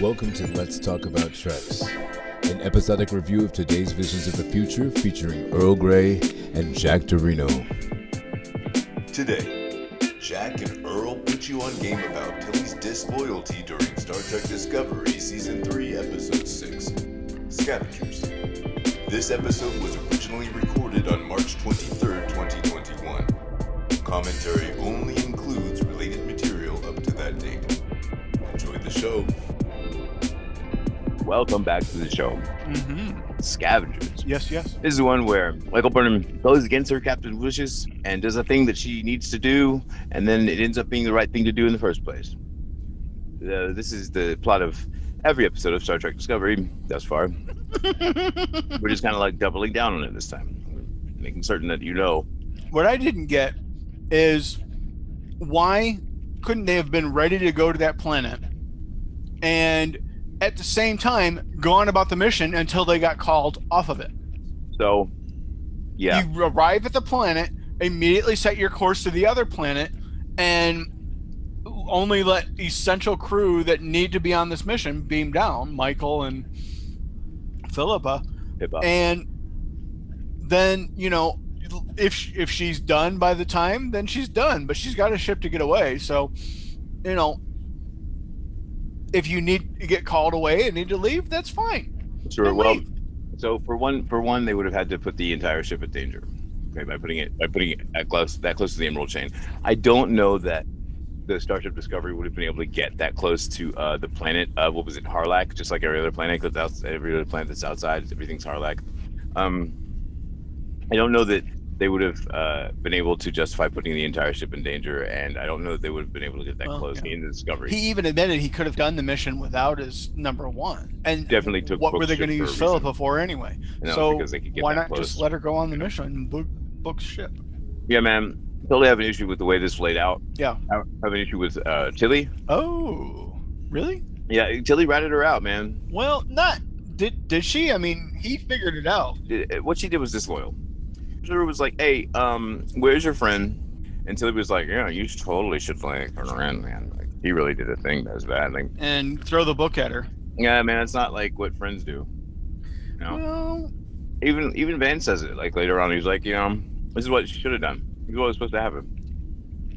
Welcome to Let's Talk About Treks, an episodic review of today's visions of the future featuring Earl Grey and Jack Dorino. Today, Jack and Earl put you on game about Tilly's disloyalty during Star Trek Discovery Season 3, Episode 6 Scavengers. This episode was originally recorded on March 23rd, 2021. Commentary only includes related material up to that date. Enjoy the show. Welcome back to the show. Mm-hmm. Scavengers. Yes, yes. This is the one where Michael Burnham goes against her captain's wishes and does a thing that she needs to do, and then it ends up being the right thing to do in the first place. Uh, this is the plot of every episode of Star Trek Discovery thus far. We're just kind of like doubling down on it this time, making certain that you know. What I didn't get is why couldn't they have been ready to go to that planet and at the same time gone about the mission until they got called off of it? So, yeah, You arrive at the planet, immediately set your course to the other planet, and only let essential crew that need to be on this mission beam down, Michael and Philippa. Pippa. and then you know if if she's done by the time then she's done but she's got a ship to get away so you know if you need to get called away and need to leave that's fine Sure. Then Well, leave. so for one, for one, they would have had to put the entire ship at danger, okay, by putting it by putting it that close that close to the Emerald Chain. I don't know that the Starship Discovery would have been able to get that close to uh, the planet. Uh, what was it, Harlack? Just like every other planet, because that's every other planet that's outside, everything's Harlack. Um, I don't know that they would have uh, been able to justify putting the entire ship in danger, and I don't know that they would have been able to get that Well, close yeah. in the Discovery. he even admitted he could have done the mission without his number one and Definitely took what were they going to use reason. philippa for anyway You know, so they could get why that not just let her go on the mission and book book's ship Yeah, man. Totally have an issue with the way this laid out. Yeah. I have an issue with uh, Tilly. oh really Yeah, Tilly ratted her out, man. well not did did she i mean he figured it out what she did was disloyal. Was like, "Hey, um, where's your friend?" And Tilly was like, "Yeah, you totally should like turn around, man. Like, he really did a thing that was bad. Like, and throw the book at her yeah, man, it's not like what friends do. You know, well even even Van says it. Like later on, he's like, you know, this is what she should have done. This is what was supposed to happen.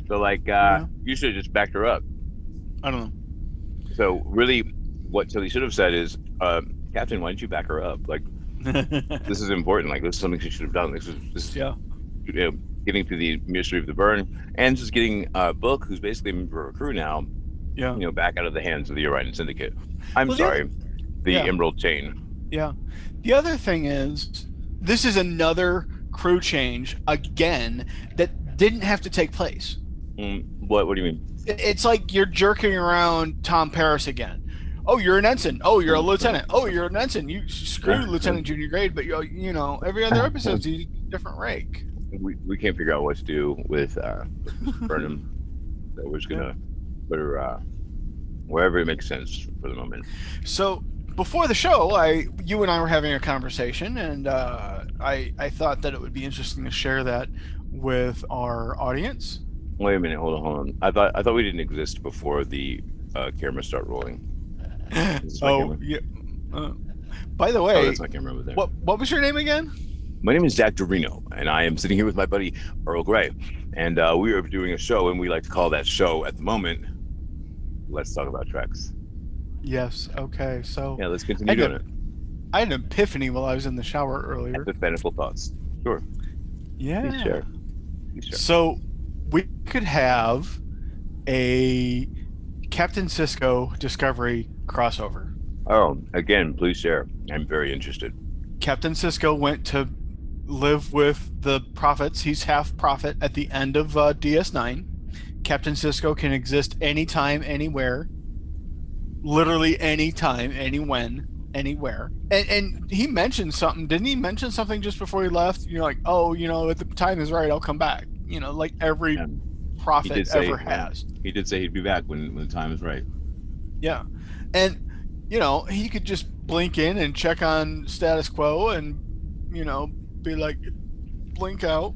So like, uh, Yeah. you should have just backed her up. i don't know So really, what Tilly should have said is, uh, Captain, why didn't you back her up? Like, this is important. Like, this is something she should have done. This is this is yeah. you know, getting through the mystery of the burn, and just getting uh, Book, who's basically a member of a crew now, Yeah. you know, back out of the hands of the Orion Syndicate. I'm Well, the sorry, the yeah. Emerald Chain. Yeah. The other thing is, this is another crew change again that didn't have to take place. Mm, what? What do you mean? It's like you're jerking around Tom Paris again. Oh, you're an ensign. Oh, you're a lieutenant. Oh, you're an ensign. You screw lieutenant junior grade, but you you know every other episode's a different rank. We, we can't figure out what to do with uh, Burnham, so we're just gonna put her uh, wherever it makes sense for the moment. So before the show, I you and I were having a conversation, and uh, I I thought that it would be interesting to share that with our audience. Wait a minute, hold on, hold on. I thought I thought we didn't exist before the uh, cameras start rolling. Oh yeah. Uh, by the Oh, way, that's my camera over there. what what was your name again? My name is Jack Dorino, and I am sitting here with my buddy Earl Grey, and uh, we are doing a show, and we like to call that show at the moment. Let's talk about treks. Yes. Okay. So Yeah, let's continue doing know. it. I had an epiphany while I was in the shower earlier. Hypothetical thoughts. Sure. Yeah. Please share. Please share. So we could have a Captain Sisko Discovery crossover. Oh, again, please share. I'm very interested. Captain Sisko went to live with the prophets. He's half prophet at the end of uh, DS9. Captain Sisko can exist anytime, anywhere, literally anytime, any when, anywhere. And, and he mentioned something. Didn't he mention something just before he left? You know, like, oh, you know, if the time is right, I'll come back. You know, like every Yeah. prophet did say, ever has. He did say he'd be back when, when the time is right. Yeah. And, you know, he could just blink in and check on status quo and, you know, be like, blink out.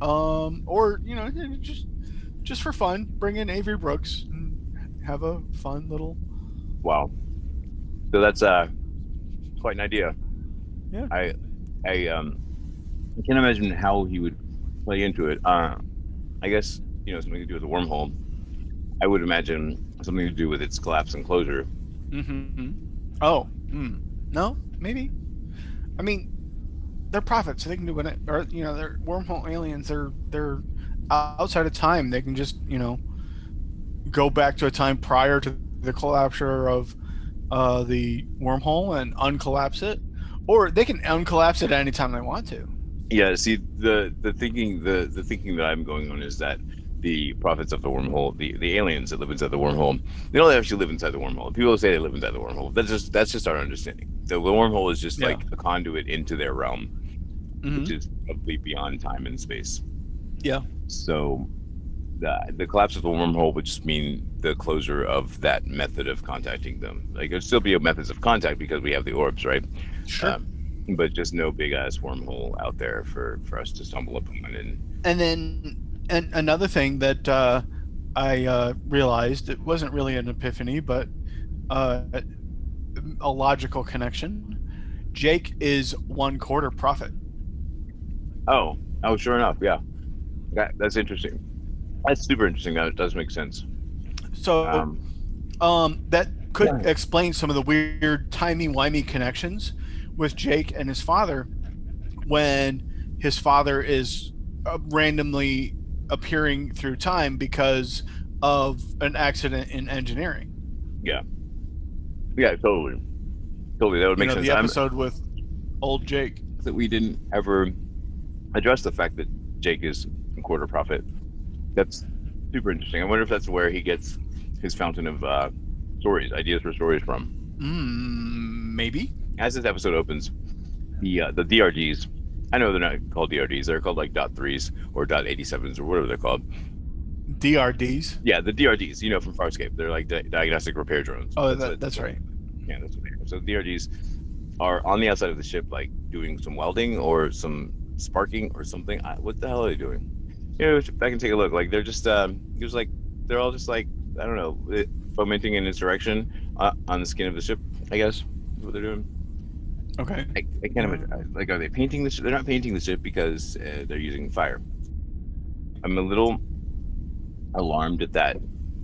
Um, or, you know, just just for fun, bring in Avery Brooks and have a fun little Wow. So that's uh quite an idea. Yeah. I I um I can't imagine how he would play into it. Uh I guess, you know, something to do with a wormhole. I would imagine something to do with its collapse and closure. Mm-hmm. Oh, hmm. no, maybe. I mean, they're prophets, so they can do what, or you know, they're wormhole aliens. They're they're outside of time. They can just you know go back to a time prior to the collapse of uh, the wormhole and uncollapse it, or they can uncollapse it anytime they want to. Yeah, see the the thinking the the thinking that I'm going on is that the prophets of the wormhole, the, the aliens that live inside the wormhole, they don't actually live inside the wormhole. People say they live inside the wormhole. That's just that's just our understanding. The wormhole is just Yeah. like a conduit into their realm, Mhm. which is probably beyond time and space. Yeah. So the the collapse of the wormhole would just mean the closure of that method of contacting them. Like there'd still be a methods of contact because we have the orbs, right? Sure. Um, but just no big ass wormhole out there for for us to stumble upon and and then and another thing that uh, I uh, realized it wasn't really an epiphany, but uh, a logical connection. Jake is one quarter prophet. Oh, oh, sure enough, yeah. That that's interesting. That's super interesting. That does make sense. So Um, um, that could Yeah. explain some of the weird timey wimey connections with Jake and his father when his father is uh, randomly appearing through time because of an accident in engineering. yeah, Yeah, totally, totally. That would You make know, sense. the I'm- episode with old Jake. that we didn't ever address the fact that Jake is a quarter prophet. That's super interesting. I wonder if that's where he gets his fountain of uh, stories, ideas for stories from. Mm, maybe. As this episode opens, the uh, the DRGs, I know they're not called DRDs. they're called like dot threes or dot eighty sevens or whatever they're called. DRDs. Yeah, the DRDs. you know, from Farscape, they're like di- diagnostic repair drones. Oh, That's that, what- that's right. Yeah, that's what they are. So DRDs are on the outside of the ship, like doing some welding or some sparking or something. I, what the hell are they doing? You know, I can take a look. Like they're just, um, it was like they're all just like I don't know, fomenting an insurrection uh, on the skin of the ship. I guess is what they're doing. Okay. I, I can't imagine. Like, are they painting the ship? They're not painting the ship because uh, they're using fire. I'm a little alarmed at that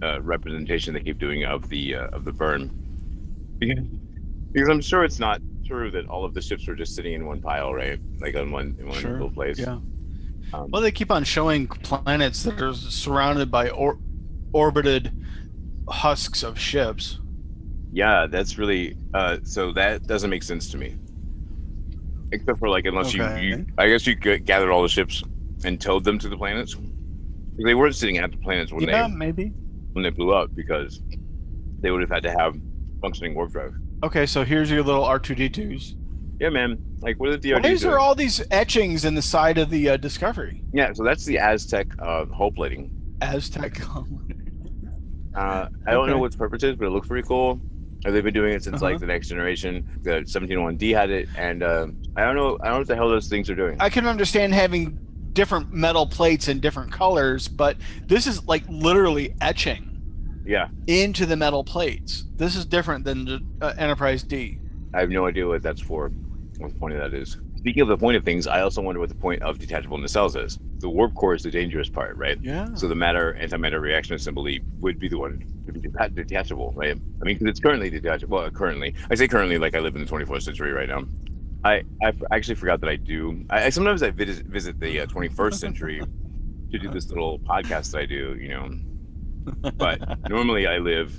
uh, representation they keep doing of the uh, of the burn, because, because I'm sure it's not true that all of the ships were just sitting in one pile, right? Like on one in one Sure, little place. Yeah. Um, Well, they keep on showing planets that are surrounded by or- orbited husks of ships. Yeah, that's really uh so that doesn't make sense to me. Except for like unless you, Okay. you I guess you gathered all the ships and towed them to the planets. They weren't sitting at the planets when yeah, they maybe. when they blew up because they would have had to have functioning warp drive. Okay, so here's your little R2D2s. Yeah, man. Like what are the is there doing? all these etchings in the side of the uh, Discovery? Yeah, so that's the Aztec uh hull plating. Aztec. Uh I don't know Okay. what its purpose is, but it looks pretty cool. They've been doing it since Uh-huh. like the next generation. The 1701D had it, and uh, I don't know. I don't know what the hell those things are doing. I can understand having different metal plates in different colors, but this is like literally etching yeah, into the metal plates. This is different than the uh, Enterprise D. I have no idea what that's for. What the point of that is. Speaking of the point of things, I also wonder what the point of detachable nacelles is. The warp core is the dangerous part, right? Yeah. So the matter antimatter reaction assembly would be the one to be deta- detachable, right? I mean, because it's currently detachable. Well, currently, I say currently like I live in the 24th century right now. I, I actually forgot that I do. I, I sometimes I visit visit the uh, 21st century to do this little podcast that I do, you know. But normally I live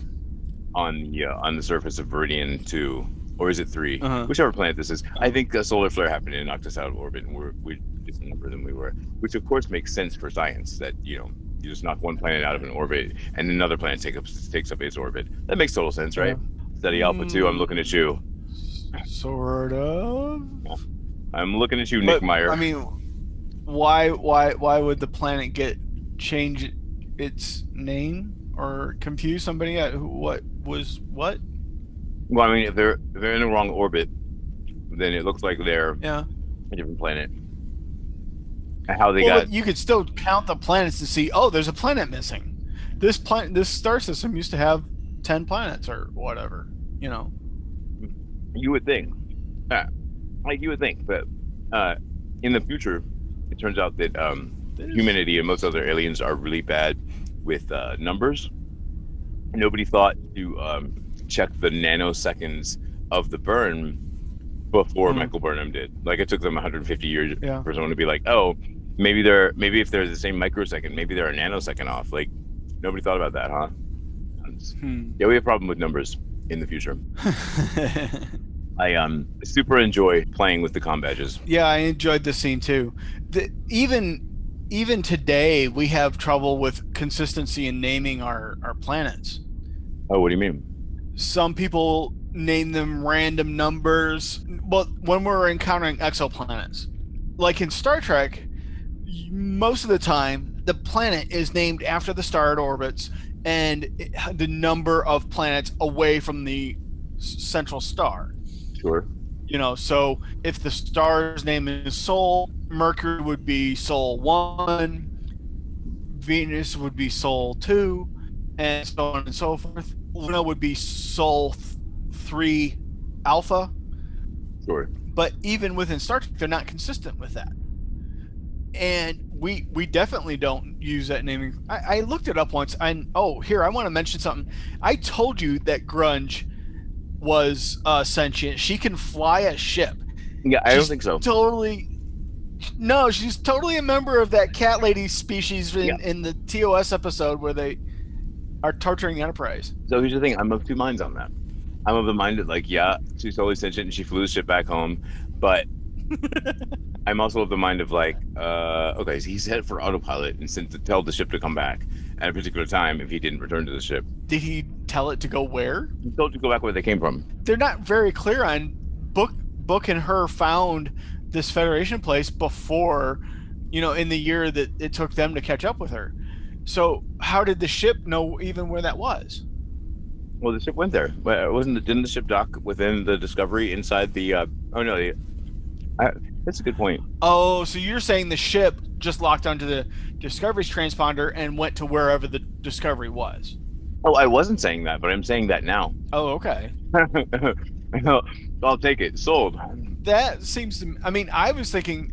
on the uh, on the surface of Veridian two, or is it 3 Uh-huh. Whichever planet this is. I uh-huh. think a solar flare happened and knocked us out of orbit, and we're we're distant number than we were. Which of course makes sense for science that you know you just knock one planet out of an orbit and another planet take up takes up its orbit. That makes total sense, right? Ceti Alpha two. I'm hmm. looking at you. Sort of. I'm looking at you, Nick Meyer. I mean, why why why would the planet get change its name or confuse somebody at who, what was what? Well, I mean, if they're if they're in the wrong orbit, then it looks like they're Yeah. a different planet. How they well, got you could still count the planets to see. Oh, there's a planet missing. This planet, this star system used to have ten planets or whatever. You know. you would think, uh, like you would think, but uh, in the future, it turns out that um, humanity and most other aliens are really bad with uh, numbers. Nobody thought to um, check the nanoseconds of the burn before Mhm. Michael Burnham did. Like it took them 150 years Yeah. for someone to be like, oh, maybe they're maybe if they're the same microsecond, maybe they're a nanosecond off. Like nobody thought about that, huh? Hmm. Yeah, we have a problem with numbers in the future. I um super enjoy playing with the com badges. yeah, I enjoyed the scene too. The, even even today, we have trouble with consistency in naming our our planets. Oh, what do you mean? Some people name them random numbers. But when we're encountering exoplanets, like in Star Trek, most of the time the planet is named after the star it orbits and it- the number of planets away from the central star. Sure. you know so if the star's name is sol mercury would be sol 1 venus would be sol 2 and so on and so forth luna would be sol th- 3 alpha Sure. but even within star trek they're not consistent with that and we we definitely don't use that naming i, I looked it up once and oh here i want to mention something i told you that Grudge was uh sentient she can fly a ship Yeah, I don't think so. totally no she's totally a member of that cat lady species in, Yeah. in the tos episode where they are torturing the enterprise So here's the thing: I'm of two minds on that. I'm of the mind that, like, yeah, she's totally sentient and she flew the ship back home, but I'm also of the mind of like, uh, okay, so he's set for autopilot and sent to tell the ship to come back at a particular time if he didn't return to the ship. did he tell it to go where He told to go back where they came from. they're not very clear on book book and her found this federation place before you know in the year that it took them to catch up with her so how did the ship know even where that was Well, the ship went there. But wasn't the, didn't the ship dock within the Discovery inside the? Uh, oh no, the, I, that's a good point. oh so you're saying the ship just locked onto the discovery's transponder and went to wherever the discovery was Oh, I wasn't saying that, but I'm saying that now. oh okay I'll take it. Sold. that seems to i mean i was thinking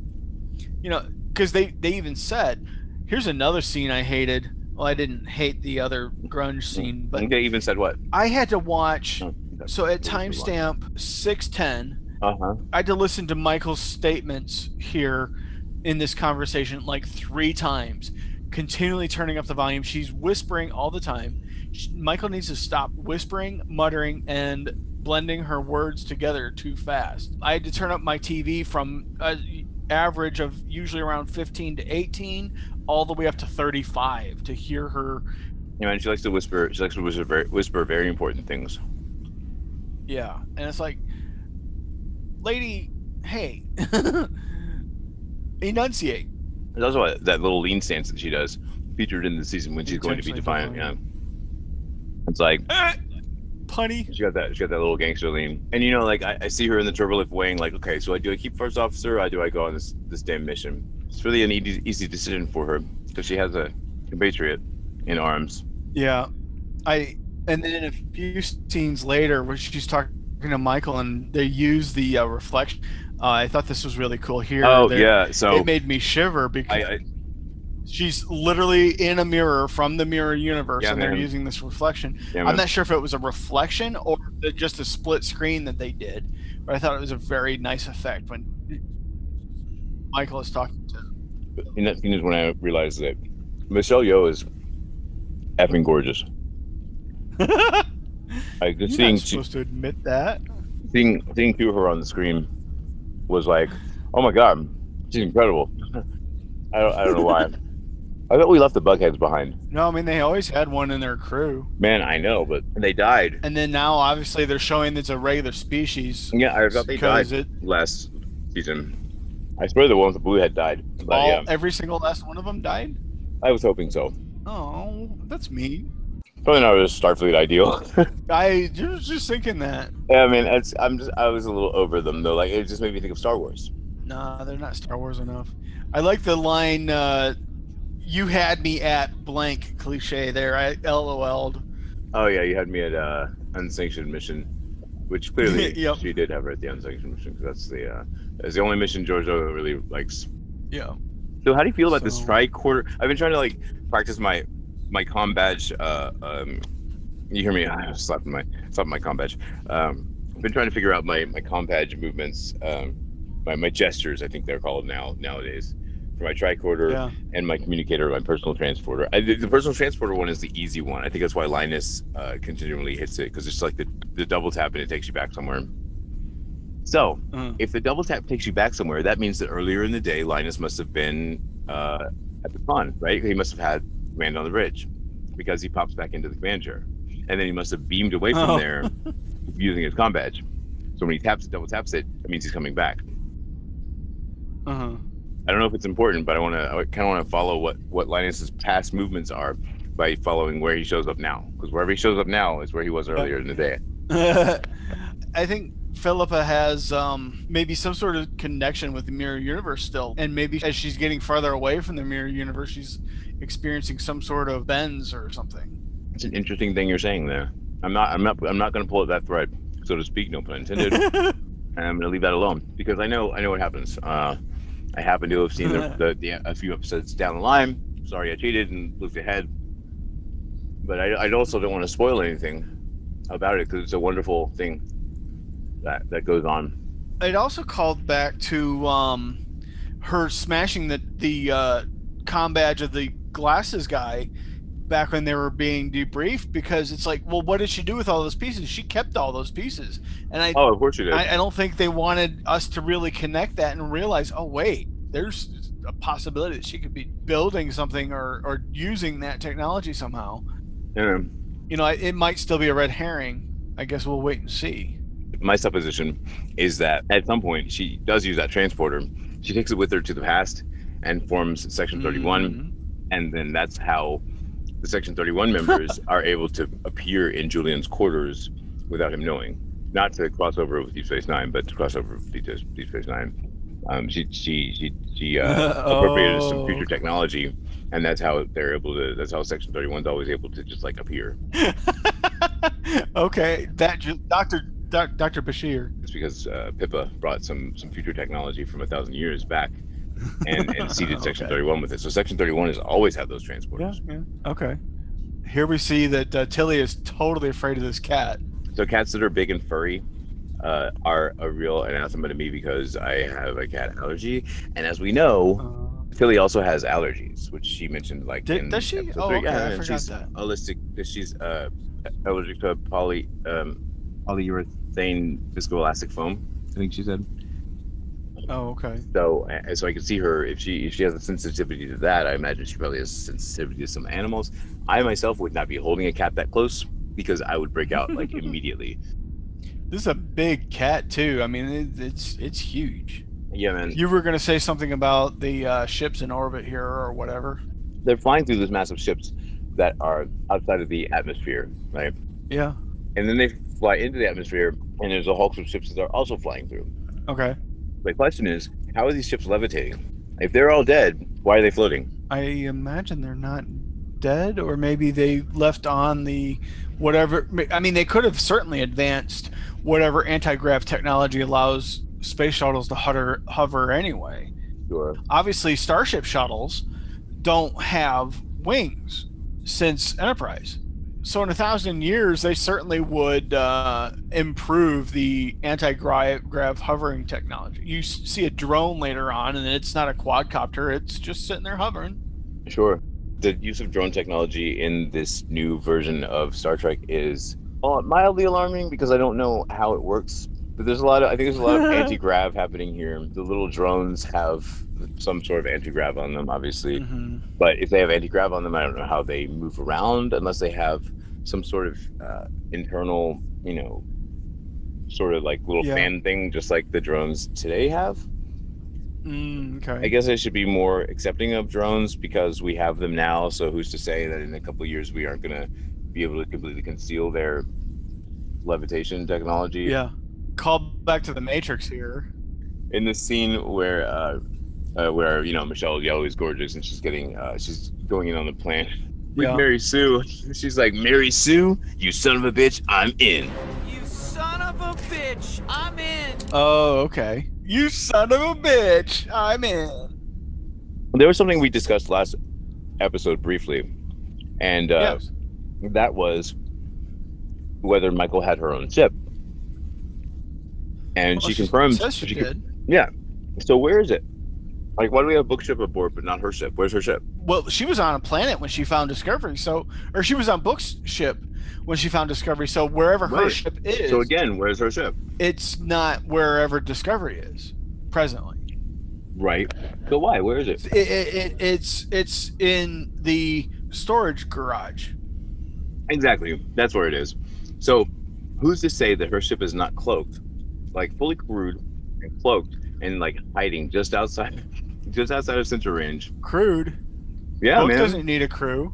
you know because they they even said here's another scene i hated well i didn't hate the other Grudge scene but they even said what? I had to watch. Oh, So at What did you watch? timestamp six ten, Uh huh. I had to listen to Michael's statements here in this conversation like three times, continually turning up the volume. She's whispering all the time. Sh Michael needs to stop whispering, muttering, and blending her words together too fast. I had to turn up my TV from an average of usually around 15 to 18 all the way up to 35 to hear her. Yeah, man, she likes to whisper. She likes to whisper very, whisper very important things. Yeah. And it's like, lady, hey, enunciate. There's also a, that little lean stance that she does, featured in the season when she's going to be defiant. Yeah, it's like Eh, punny. she got that. She got that little gangster lean. And you know, like I, I see her in the turbolift weighing, like, okay, so I do I keep first officer? Or I do I go on this this damn mission? It's really an easy, easy decision for her because she has a compatriot in arms. Yeah, I and then a few scenes later, where she's talking to Michael, and they use the uh, reflection. Uh, I thought this was really cool here. Oh They- yeah, so it made me shiver because I, I she's literally in a mirror from the mirror universe, Yeah, and they're using this reflection. yeah, I'm not sure if it was a reflection or just a split screen that they did, but I thought it was a very nice effect when Michael is talking to. in that scene is when I realized that Michelle Yeoh is effing gorgeous. Like You're just seeing not supposed to admit that. seeing seeing through her on the screen was like, oh my god, she's incredible. I don't I don't know why. I thought we left the bugheads behind. No, I mean they always had one in their crew, Man, I know, but they died. and then now obviously they're showing it's a regular species. Yeah, I thought they died it last season. I swear the one with the blue head died. But all yeah, every single last one of them died. I was hoping so. Oh, that's mean. Probably not a Starfleet ideal. I was just thinking that. yeah, I mean, it's, I'm just I was a little over them though. Like it just made me think of Star Wars. Nah, they're not Star Wars enough. I like the line, uh, "You had me at blank" cliche there. I LOL'd. Oh yeah, you had me at uh unsanctioned mission which clearly Yep. she did have her at the unsanctioned mission because that's the uh, that's the only mission Georgiou really likes. Yeah. So how do you feel about the So- strike quarter? I've been trying to like practice my my com badge. Uh, um, you hear me? I slapped my slapped my com badge. Um, I've been trying to figure out my my com badge movements, um, my my gestures. I think they're called now nowadays for my tricorder Yeah. and my communicator, my personal transporter. I, the, the personal transporter one is the easy one. I think that's why Linus uh, continually hits it because it's like the the double tap and it takes you back somewhere. So Uh, if the double tap takes you back somewhere, that means that earlier in the day, Linus must have been uh, at the pond, right? He must have had command on the bridge because he pops back into the command chair. And then he must have beamed away from Oh. there using his com badge. So when he taps it, double taps it, that means he's coming back. uh-huh. I don't know if it's important, but I want to, I kind of want to follow what, what Linus's past movements are by following where he shows up now. Because wherever he shows up now is where he was earlier in the day. I think Philippa has um, maybe some sort of connection with the mirror universe still, and maybe as she's getting farther away from the mirror universe, she's experiencing some sort of bends or something. It's an interesting thing you're saying there. I'm not, I'm not, I'm not going to pull at that thread, so to speak, no pun intended. and I'm gonna leave that alone because I know I know what happens. Uh, I happen to have seen the, the, the a few episodes down the line. Sorry, I cheated and looked ahead, but I, I also don't want to spoil anything about it because it's a wonderful thing that that goes on. it also called back to um, her smashing the the uh, com badge of the glasses guy back when they were being debriefed because it's like, well, what did she do with all those pieces? She kept all those pieces, and I Oh, of course you did. I, I don't think they wanted us to really connect that and realize, oh wait, there's a possibility that she could be building something or or using that technology somehow. Yeah. You know, it might still be a red herring. I guess we'll wait and see. my supposition is that at some point she does use that transporter. She takes it with her to the past and forms Section 31. Mhm. and then that's how the section 31 members are able to appear in julian's quarters without him knowing not to cross over with deep space nine but to cross over with deep, deep space nine um, she she she, she uh, appropriated some Oh. future technology and that's how they're able to that's how section 31 is always able to just like appear okay, that ju- Doctor Doc, Doctor Bashir. it's because uh, pippa brought some some future technology from a thousand years back and, and seeded section Okay. 31 with it so section 31 has always had those transporters Yeah, yeah. Okay. Here we see that uh, Tilly is totally afraid of this cat. So cats that are big and furry uh, are a real anathema to me because I have a cat allergy, and as we know, Uh, Tilly also has allergies, which she mentioned like Did- in does she? Oh, okay, Yeah, I forgot she's that. allergic. She's uh, allergic to poly um, polyurethane viscoelastic foam. I think she said. Oh, okay. So, so I can see her if she if she has a sensitivity to that. I imagine she probably has sensitivity to some animals. I myself would not be holding a cat that close because I would break out like immediately. This is a big cat too. I mean, it, it's it's huge. Yeah, man. You were gonna say something about the uh, ships in orbit here or whatever. they're flying through these massive ships that are outside of the atmosphere, right? Yeah. And then they fly into the atmosphere, and there's a hulk of ships that are also flying through. Okay. My question is, how are these ships levitating? If they're all dead, why are they floating? I imagine they're not dead, or maybe they left on the whatever. I mean, they could have certainly advanced whatever anti-grav technology allows space shuttles to hover, hover anyway. Sure. Obviously, starship shuttles don't have wings since Enterprise. So in a thousand years, they certainly would uh, improve the anti-grav hovering technology. You see a drone later on, and it's not a quadcopter; it's just sitting there hovering. Sure. The use of drone technology in this new version of Star Trek is uh, mildly alarming because I don't know how it works. But there's a lot of I think there's a lot of anti-grav happening here. The little drones have some sort of anti-grav on them, obviously. hmm but if they have anti-grav on them i don't know how they move around unless they have some sort of uh, internal you know sort of like little Yeah. fan thing just like the drones today have Mm, okay. i guess i should be more accepting of drones because we have them now so who's to say that in a couple of years we aren't going to be able to completely conceal their levitation technology Yeah. Call back to the Matrix here. in the scene where uh, uh where you know Michelle Yeoh is gorgeous and she's getting uh she's going in on the plan with Yeah. Mary Sue. She's like, Mary Sue, you son of a bitch, I'm in. You son of a bitch, I'm in. Oh, okay. You son of a bitch. I'm in. There was something we discussed last episode briefly, and uh, yes. that was whether Michael had her own ship. And Well, she confirmed. She, she did. yeah. So where is it? Like, why do we have book ship aboard, but not her ship? Where's her ship? Well, she was on a planet when she found Discovery. So, or she was on Book's ship when she found Discovery. So wherever her Right. ship is, So again, where's her ship? it's not wherever Discovery is presently. Right. So why? Where is it? It, it, it, it's it's in the storage garage. Exactly. That's where it is. So, who's to say that her ship is not cloaked, like fully crewed and cloaked and like hiding just outside, just outside of Central Range? Crude. Yeah, Book man. doesn't need a crew.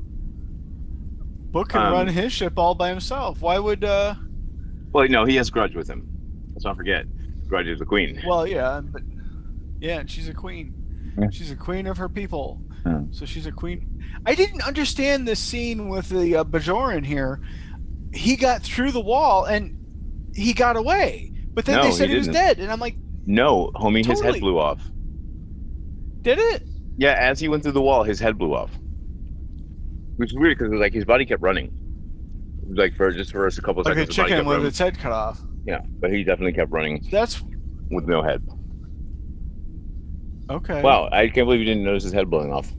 Book can Um, run his ship all by himself. Why would? uh Well, no, he has Grudge with him. Let's not forget, Grudge is the queen. Well, yeah, but yeah, and she's a queen. Yeah. She's a queen of her people. Yeah. So she's a queen. I didn't understand this scene with the uh, Bajoran here. He got through the wall and he got away, but then No, they said he he, was dead, and I'm like, No, homie, his head blew off. Did it? Yeah, as he went through the wall, his head blew off. Which is weird because like his body kept running, like for just for a couple Like seconds. his body chicken with running. its head cut off. Yeah, but he definitely kept running That's with no head. okay. Wow, I can't believe you didn't notice his head blowing off.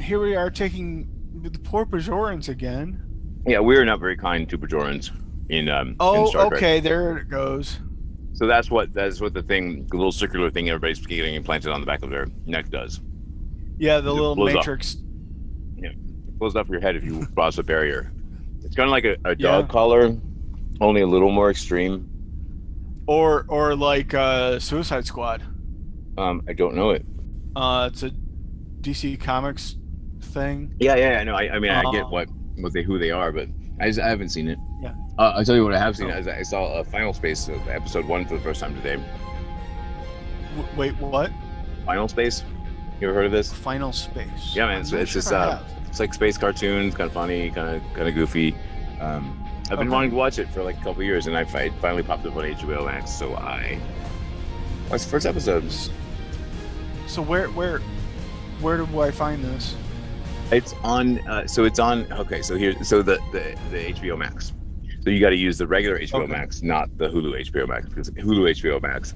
Here we are taking the poor Bajorans again. Yeah, we are not very kind to Bajorans in um in Oh, Star Trek. okay, there it goes. So that's what that's what the thing, the little circular thing everybody's getting implanted on the back of their neck does. Yeah, the It little up. matrix. It blows off your head if you cross a barrier. It's kind of like a, a Yeah. dog collar, only a little more extreme. Or or like uh Suicide Squad. Um, I don't know it. Uh it's a DC Comics thing. Yeah, yeah, I know. I, I mean, I get Um, what what they who they are, but I, just, I haven't seen it. Yeah. Uh, I'll tell you what I have seen. Oh. Is I saw a Final Space of episode one for the first time today. W- wait, what? Final Space. You ever heard of this? Final Space. Yeah, man, it's- it's sure just, uh. It's like space cartoons, kind of funny, kind of kind of goofy. Um, I've been Okay. wanting to watch it for like a couple years, and I fi- finally popped up on HBO Max, so I watched the first episode. So where where where do I find this? It's on. Uh, so it's on. Okay, so here, so the the, the HBO Max. So you got to use the regular HBO Okay. Max, not the Hulu HBO Max, because Hulu HBO Max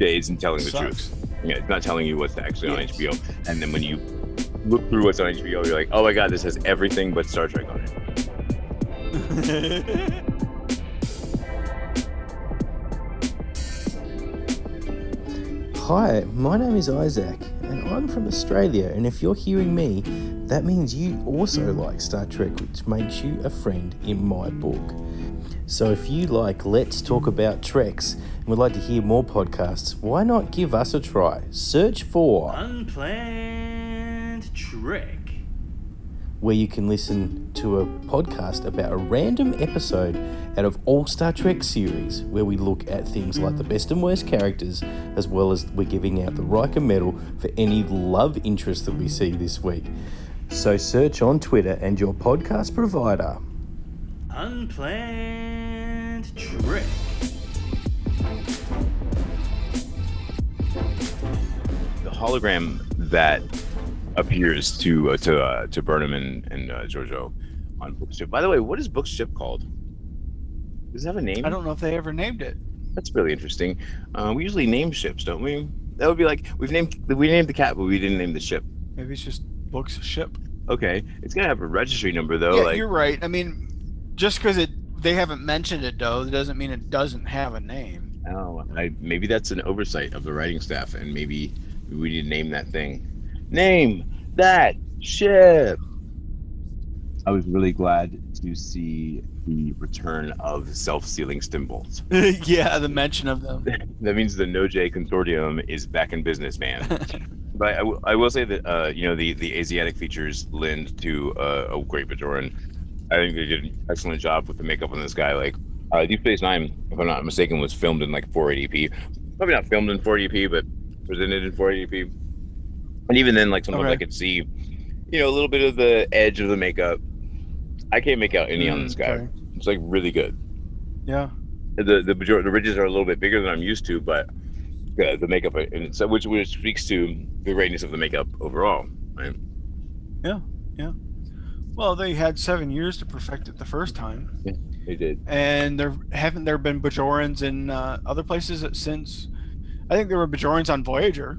isn't telling the Sucks. truth. Yeah, it's not telling you what's actually on HBO. And then when you look through what's on HBO, you're like, oh my god, this has everything but Star Trek on it. Hi, my name is Isaac, and I'm from Australia. And if you're hearing me, that means you also like Star Trek, which makes you a friend in my book. So if you like Let's Talk About Treks and would like to hear more podcasts, why not give us a try? Search for Unplanned Trek. where you can listen to a podcast about a random episode out of all Star Trek series, where we look at things like the best and worst characters, as well as we're giving out the Riker Medal for any love interest that we see this week. So search on Twitter and your podcast provider. Unplanned Trek. the hologram that appears to uh, to uh, to Burnham and, and uh, Georgiou on Bookship. By the way, what is Bookship called? Does it have a name? I don't know if they ever named it. That's really interesting. Uh, we usually name ships, don't we? That would be like we've named we named the cat, but we didn't name the ship. Maybe it's just books ship. Okay, it's gonna have a registry number though. yeah, like you're right. I mean, just because it they haven't mentioned it though, doesn't mean it doesn't have a name. oh, I, maybe that's an oversight of the writing staff, and maybe we need to name that thing. Name that ship. I was really glad to see the return of self-sealing stem bolts. yeah, the mention of them. that means the NoJ consortium is back in business, man. but I, w- I will say that uh, you know the the Asiatic features lend to uh, a great Bajoran. I think they did an excellent job with the makeup on this guy. Like uh, Deep Space Nine, if I'm not mistaken, was filmed in like 480p. Probably not filmed in 480p, but presented in 480p. And even then, like sometimes I Okay. could see, you know, a little bit of the edge of the makeup. I can't make out any on Mm, this guy. okay. It's like really good. Yeah. the the major- the ridges are a little bit bigger than I'm used to, but uh, the makeup and so which which speaks to the greatness of the makeup overall, right? Yeah, yeah. Well, they had seven years to perfect it the first time, Yeah, They did. and there haven't there been Bajorans in uh, other places since. I think there were Bajorans on Voyager,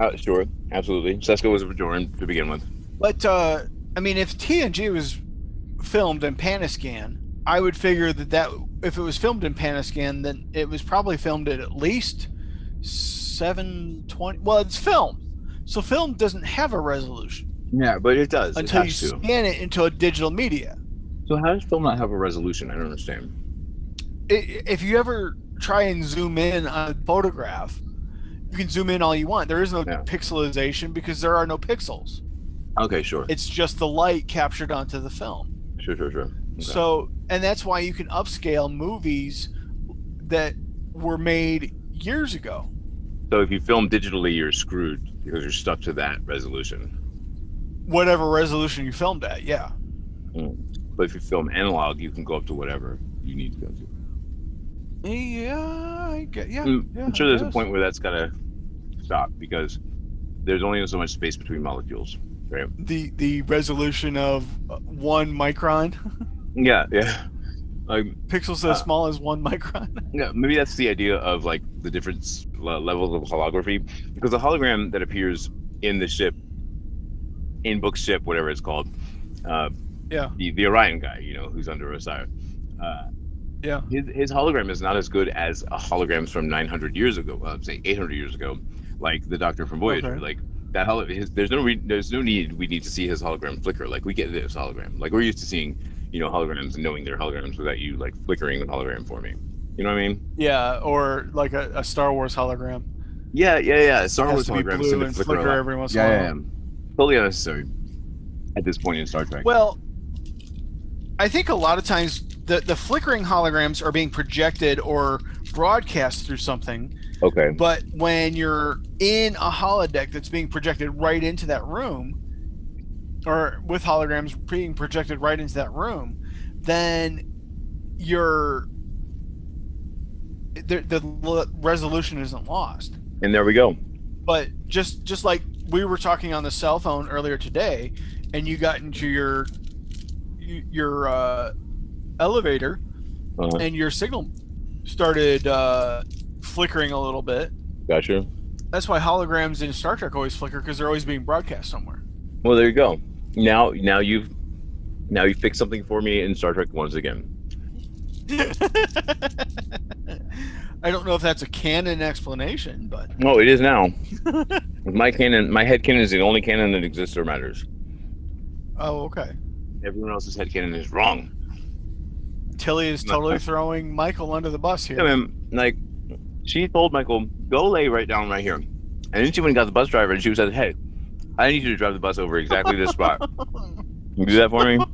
Uh, sure, absolutely. Seska was a Bajoran to begin with. but uh, I mean, if TNG was filmed in Paniscan, I would figure that that if it was filmed in Paniscan, then it was probably filmed at at least seven twenty. Well, it's film, so film doesn't have a resolution Yeah, but it does. until it you to. scan it into a digital media. So how does film not have a resolution? I don't understand. i- if you ever try and zoom in on a photograph, you can zoom in all you want. There is no Yeah. pixelization because there are no pixels. Okay, sure, It's just the light captured onto the film. sure, sure, sure. Okay. So, and that's why you can upscale movies that were made years ago. So if you film digitally, you're screwed because you're stuck to that resolution. Whatever resolution you filmed at, yeah. But if you film analog, you can go up to whatever you need to go to. Yeah, I get, yeah. Mm, yeah, I'm sure there's a point where that's gotta stop because there's only so much space between molecules, right? The the resolution of uh, one micron, Yeah, yeah. Like, pixels Uh, as small as one micron. yeah, maybe that's the idea of like the different le- levels of holography because the hologram that appears in the ship, in book ship, whatever it's called, uh, Yeah. the, the Orion guy, you know, who's under Osyraa. Uh, Yeah. his, his hologram is not as good as a holograms from 900 years ago, uh, say 800 years ago, like the Doctor from Voyager. Okay. Like that, holo- his, there's no re- there's no need we need to see his hologram flicker. Like we get this hologram. Like we're used to seeing, you know, holograms and knowing they're holograms without you like flickering the hologram for me. You know what I mean? Yeah, or like a, a Star Wars hologram. Yeah, yeah, yeah. Star Wars to be holograms blue and flicker, flicker every once in a while. yeah, yeah. Totally unnecessary at this point in Star Trek. Well, I think a lot of times the, the flickering holograms are being projected or broadcast through something, okay. but when you're in a holodeck that's being projected right into that room, or with holograms being projected right into that room, then your the, the resolution isn't lost. And there we go. but just just like we were talking on the cell phone earlier today and you got into your your uh, elevator Uh-huh. and your signal started uh, flickering a little bit Gotcha. that's why holograms in star trek always flicker because they're always being broadcast somewhere Well, there you go. Now, now you've now you fixed something for me in Star Trek once again. i don't know if that's a canon explanation but No, it is now. my canon, my head canon is the only canon that exists or matters. oh okay Everyone else's head canon is wrong. tilly is totally throwing michael under the bus Yeah, here man. Like, she told Michael, "Go lay right down right here," and then she went and got the bus driver, and she said, "Hey, I need you to drive the bus over exactly this spot. You do that for me?"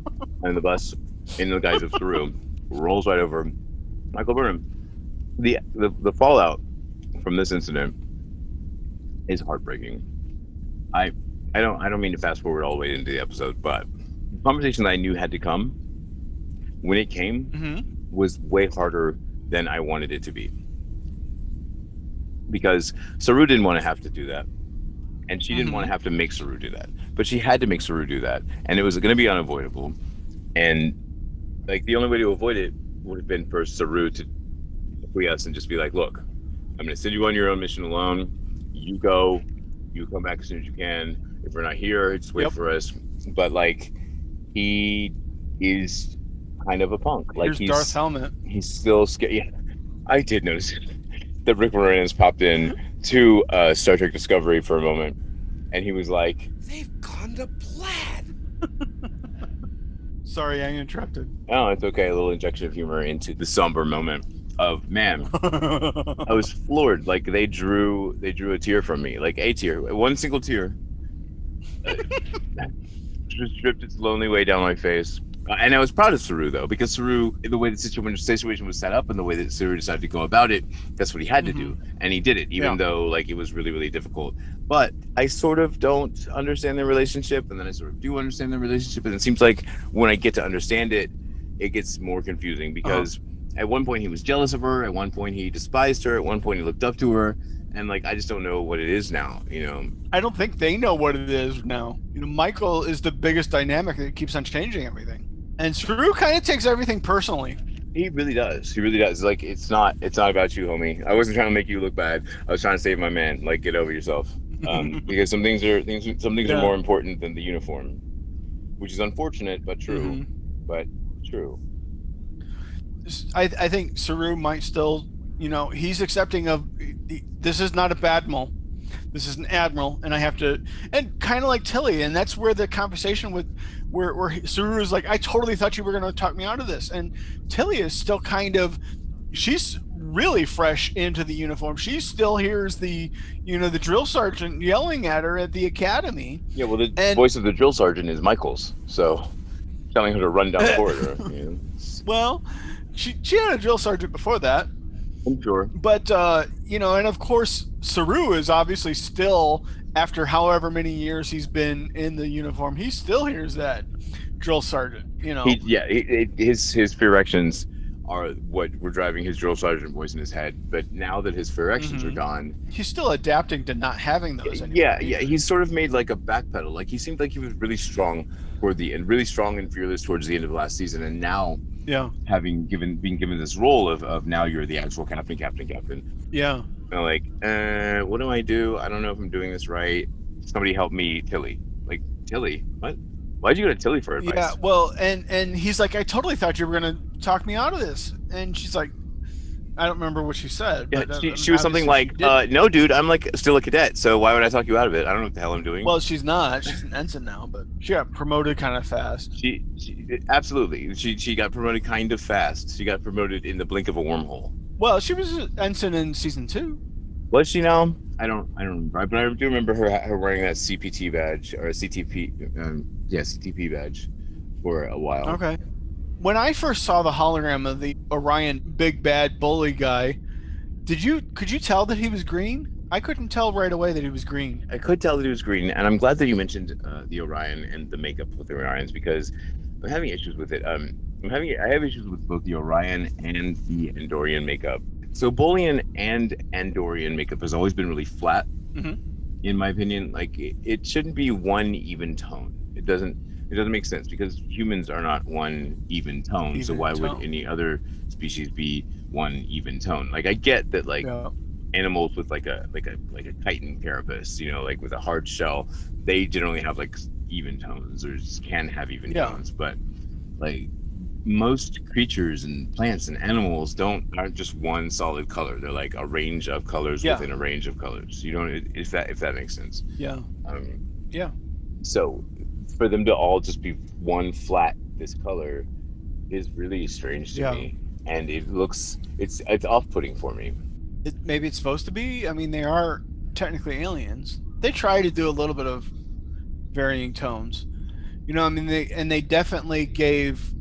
And the bus, in the guise of Saru, rolls right over Michael Burnham. The, the the fallout from this incident is heartbreaking. I I don't I don't mean to fast forward all the way into the episode, but the conversation that I knew had to come when it came hmm was way harder than I wanted it to be. Because Saru didn't want to have to do that. And she didn't Mhm. want to have to make Saru do that. But she had to make Saru do that. And it was going to be unavoidable. And like the only way to avoid it would have been for Saru to acquiesce and just be like, look, I'm going to send you on your own mission alone. You go, you come back as soon as you can. If we're not here, just wait Yep. for us. But like, he is kind of a punk. Like here's he's darth helmet he's still scared. Yeah, I did notice that Rick Moranis popped in to uh, Star Trek Discovery for a moment, and he was like, They've gone to plaid. sorry i interrupted "Oh, it's okay." A little injection of humor into the somber moment of man. I was floored. Like they drew, they drew a tear from me, like a tear, one single tear, uh, just dripped its lonely way down my face. Uh, and I was proud of Saru though, because Saru, the way the situation situation was set up and the way that Saru decided to go about it, that's what he had to do, and he did it, even Yeah. though like it was really really difficult. But I sort of don't understand their relationship, and then I sort of do understand their relationship, and it seems like when I get to understand it, it gets more confusing because at one point he was jealous of her. At one point he despised her. At one point he looked up to her. And like I just don't know what it is now. You know, I don't think they know what it is now. You know, Michael is the biggest dynamic that keeps on changing everything. And Saru kind of takes everything personally. he really does. He really does. Like it's not. It's not about you, homie. I wasn't trying to make you look bad. I was trying to save my man. Like get over yourself. Um, because some things are things. Some things Yeah. are more important than the uniform, which is unfortunate but true. Mhm. But true. I, I think Saru might still, you know, he's accepting of this is not a badmiral. This is an admiral, and I have to, and kind of like Tilly, and that's where the conversation with, where where Saru is like, I totally thought you were going to talk me out of this, and Tilly is still kind of, she's really fresh into the uniform. She still hears the, you know, the drill sergeant yelling at her at the academy. Yeah. Well, the And- voice of the drill sergeant is Michael's, so telling her to run down the corridor. You know, Well, she she had a drill sergeant before that. I'm sure. but uh, you know, and of course, Saru is obviously still after however many years he's been in the uniform, he still hears that drill sergeant. You know, He, yeah. He, his his fear actions are what were driving his drill sergeant voice in his head. But now that his fear actions are mm-hmm. gone, he's still adapting to not having those. Anymore. yeah, yeah, he's sort of made like a backpedal. Like he seemed like he was really strong toward the end, really strong and fearless towards the end of last season, and now yeah, having given being given this role of, of now you're the actual captain, captain, captain. yeah. And like, uh, what do I do? I don't know if I'm doing this right. Somebody help me, Tilly. Like Tilly, what? Why'd you go to Tilly for advice? Yeah, well, and and he's like, I totally thought you were gonna talk me out of this, and she's like, I don't remember what she said. Yeah, but, uh, she, she was something like, uh, "No, dude, I'm like still a cadet, so why would I talk you out of it? I don't know what the hell I'm doing." well, she's not. She's an ensign now, but she got promoted kind of fast. She, she absolutely. She she got promoted kind of fast. She got promoted in the blink of a wormhole. Well, she was an ensign in season two. Was she now? I don't I don't remember. But I do remember her her wearing that CPT badge or a CTP um yeah CTP badge for a while. Okay. When I first saw the hologram of the Orion big bad bully guy, did you could you tell that he was green? I couldn't tell right away that he was green. I could tell that he was green, and I'm glad that you mentioned uh, the Orion and the makeup with the Orions because I'm having issues with it. Um, I'm having I have issues with both the Orion and the Andorian makeup. So Bolian and Andorian makeup has always been really flat, Mhm. in my opinion. Like it, it shouldn't be one even tone. It doesn't. It doesn't make sense because humans are not one even tone. so why tone. would any other species be one even tone? Like I get that like Yeah. animals with like a like a like a chitin carapace, you know, like with a hard shell, they generally have like even tones or just can have even Yeah. tones. But like most creatures and plants and animals don't aren't just one solid color. They're like a range of colors Yeah. within a range of colors. You don't if that if that makes sense. Yeah. Um, Yeah. So for them to all just be one flat this color is really strange to Yeah. me, and it looks it's it's off putting for me. It, maybe it's supposed to be. I mean, they are technically aliens. They try to do a little bit of varying tones. You know, I mean, they and they definitely gave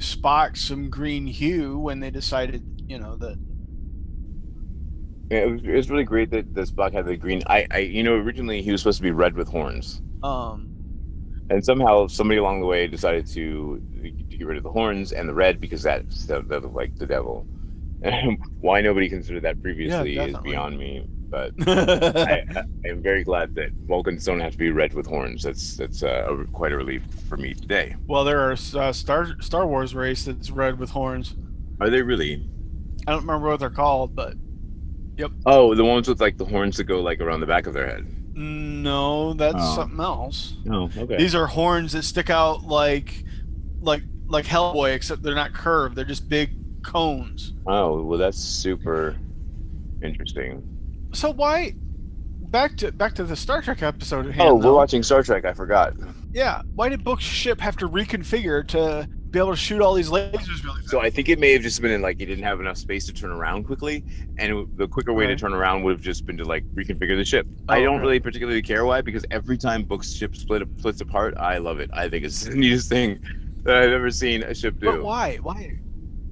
Spock some green hue when they decided, you know, that Yeah, it was, it was really great that the Spock had the green. I, I, you know, originally he was supposed to be red with horns, um and somehow somebody along the way decided to, to get rid of the horns and the red because that that, that looked like the devil. Why nobody considered that previously is beyond me. But I, am very glad that Vulcans don't have to be red with horns. That's that's uh, quite a relief for me today. well, there are uh, Star Star Wars race that's red with horns. Are they really? I don't remember what they're called, but yep. Oh, the ones with like the horns that go like around the back of their head. no, that's Oh. something else. Oh, okay. These are horns that stick out like like like Hellboy, except they're not curved. They're just big cones. oh, well, that's super interesting. So why back to back to the Star Trek episode hand? Oh, we're though. watching Star Trek. I forgot. Yeah, why did Book's ship have to reconfigure to be able to shoot all these lasers really fast? So I think it may have just been in, like he didn't have enough space to turn around quickly, and it- the quicker way to turn around would have just been to like reconfigure the ship. I Oh, don't okay. really particularly care why, because every time Book's ship split splits apart, I love it. I think it's the neatest thing that I've ever seen a ship do. but why? Why?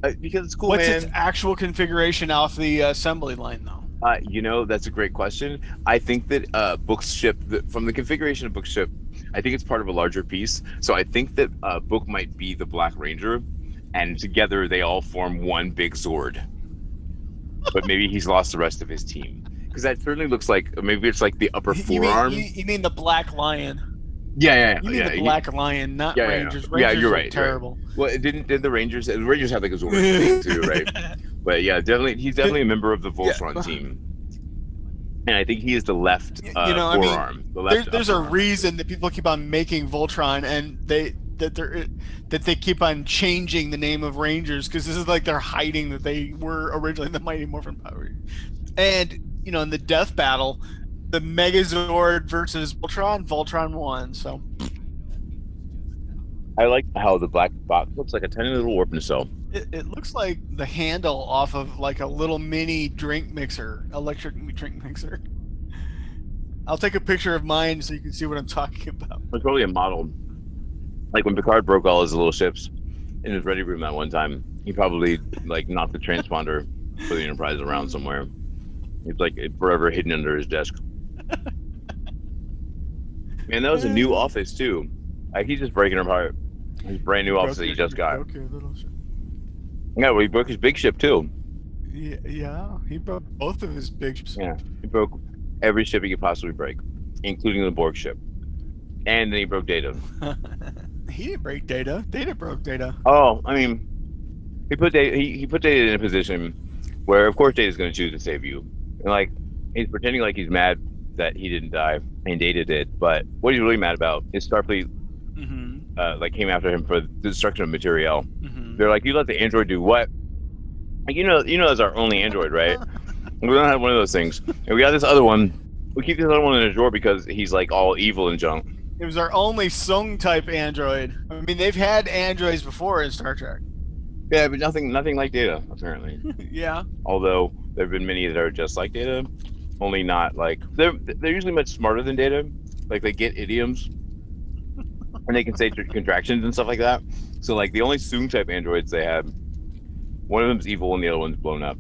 Uh, because it's cool, What's man. its actual configuration off the assembly line though? Uh, you know, that's a great question. I think that uh, Book's ship, the, from the configuration of Book's ship, I think it's part of a larger piece. So I think that uh, Book might be the Black Ranger, and together they all form one big Zord. But maybe he's lost the rest of his team because that certainly looks like maybe it's like the upper You forearm. mean, you, you mean the Black Lion? yeah, yeah, yeah. You mean yeah. the he- Black Lion, not Yeah, yeah. Rangers. Yeah, you're right, you're right. Terrible. Well, didn't did the Rangers? The Rangers have like a Zord thing too, right? But yeah, definitely he's definitely a member of the Voltron team, and I think he is the left uh, you know, I mean, forearm. the There, there's a arm. reason that people keep on making Voltron, and they that they're that they keep on changing the name of Rangers because this is like they're hiding that they were originally the Mighty Morphin Power. And you know, in the death battle, the Megazord versus Voltron, Voltron won. So I like how the black box looks like a tiny little warp cell. it, it looks like the handle off of like a little mini drink mixer, electric drink mixer. I'll take a picture of mine so you can see what I'm talking about. It's probably a model. Like when Picard broke all his little ships in his ready room that one time, he probably like knocked the transponder for the Enterprise around somewhere. It's like forever hidden under his desk. Man, that was a new uh. office too. Like he's just breaking apart. His brand new office he just got. Okay, little ship. Yeah, well, he broke his big ship too. Yeah, yeah, he broke both of his big ships. Yeah, he broke every ship he could possibly break, including the Borg ship. And then he broke Data. he didn't break Data. Data broke Data. Oh, I mean, he put Data, he, he put Data in a position where, of course, Data's going to choose to save you. And like, he's pretending like he's mad that he didn't die and Data did. But what he's really mad about is Starfleet. Uh, like, came after him for the destruction of material. Mm-hmm. They're like, you let the android do what? Like, you know, you know, that's our only android, right? we don't have one of those things. And we got this other one. We keep this other one in a drawer because he's like all evil and junk. It was our only Soong type android. I mean, they've had androids before in Star Trek. Yeah, but nothing, nothing like Data apparently. yeah. although there have been many that are just like data only not like they're they're usually much smarter than data like they get idioms and they can say contractions and stuff like that. So like the only Soong type androids they have one of them's evil and the other one's blown up.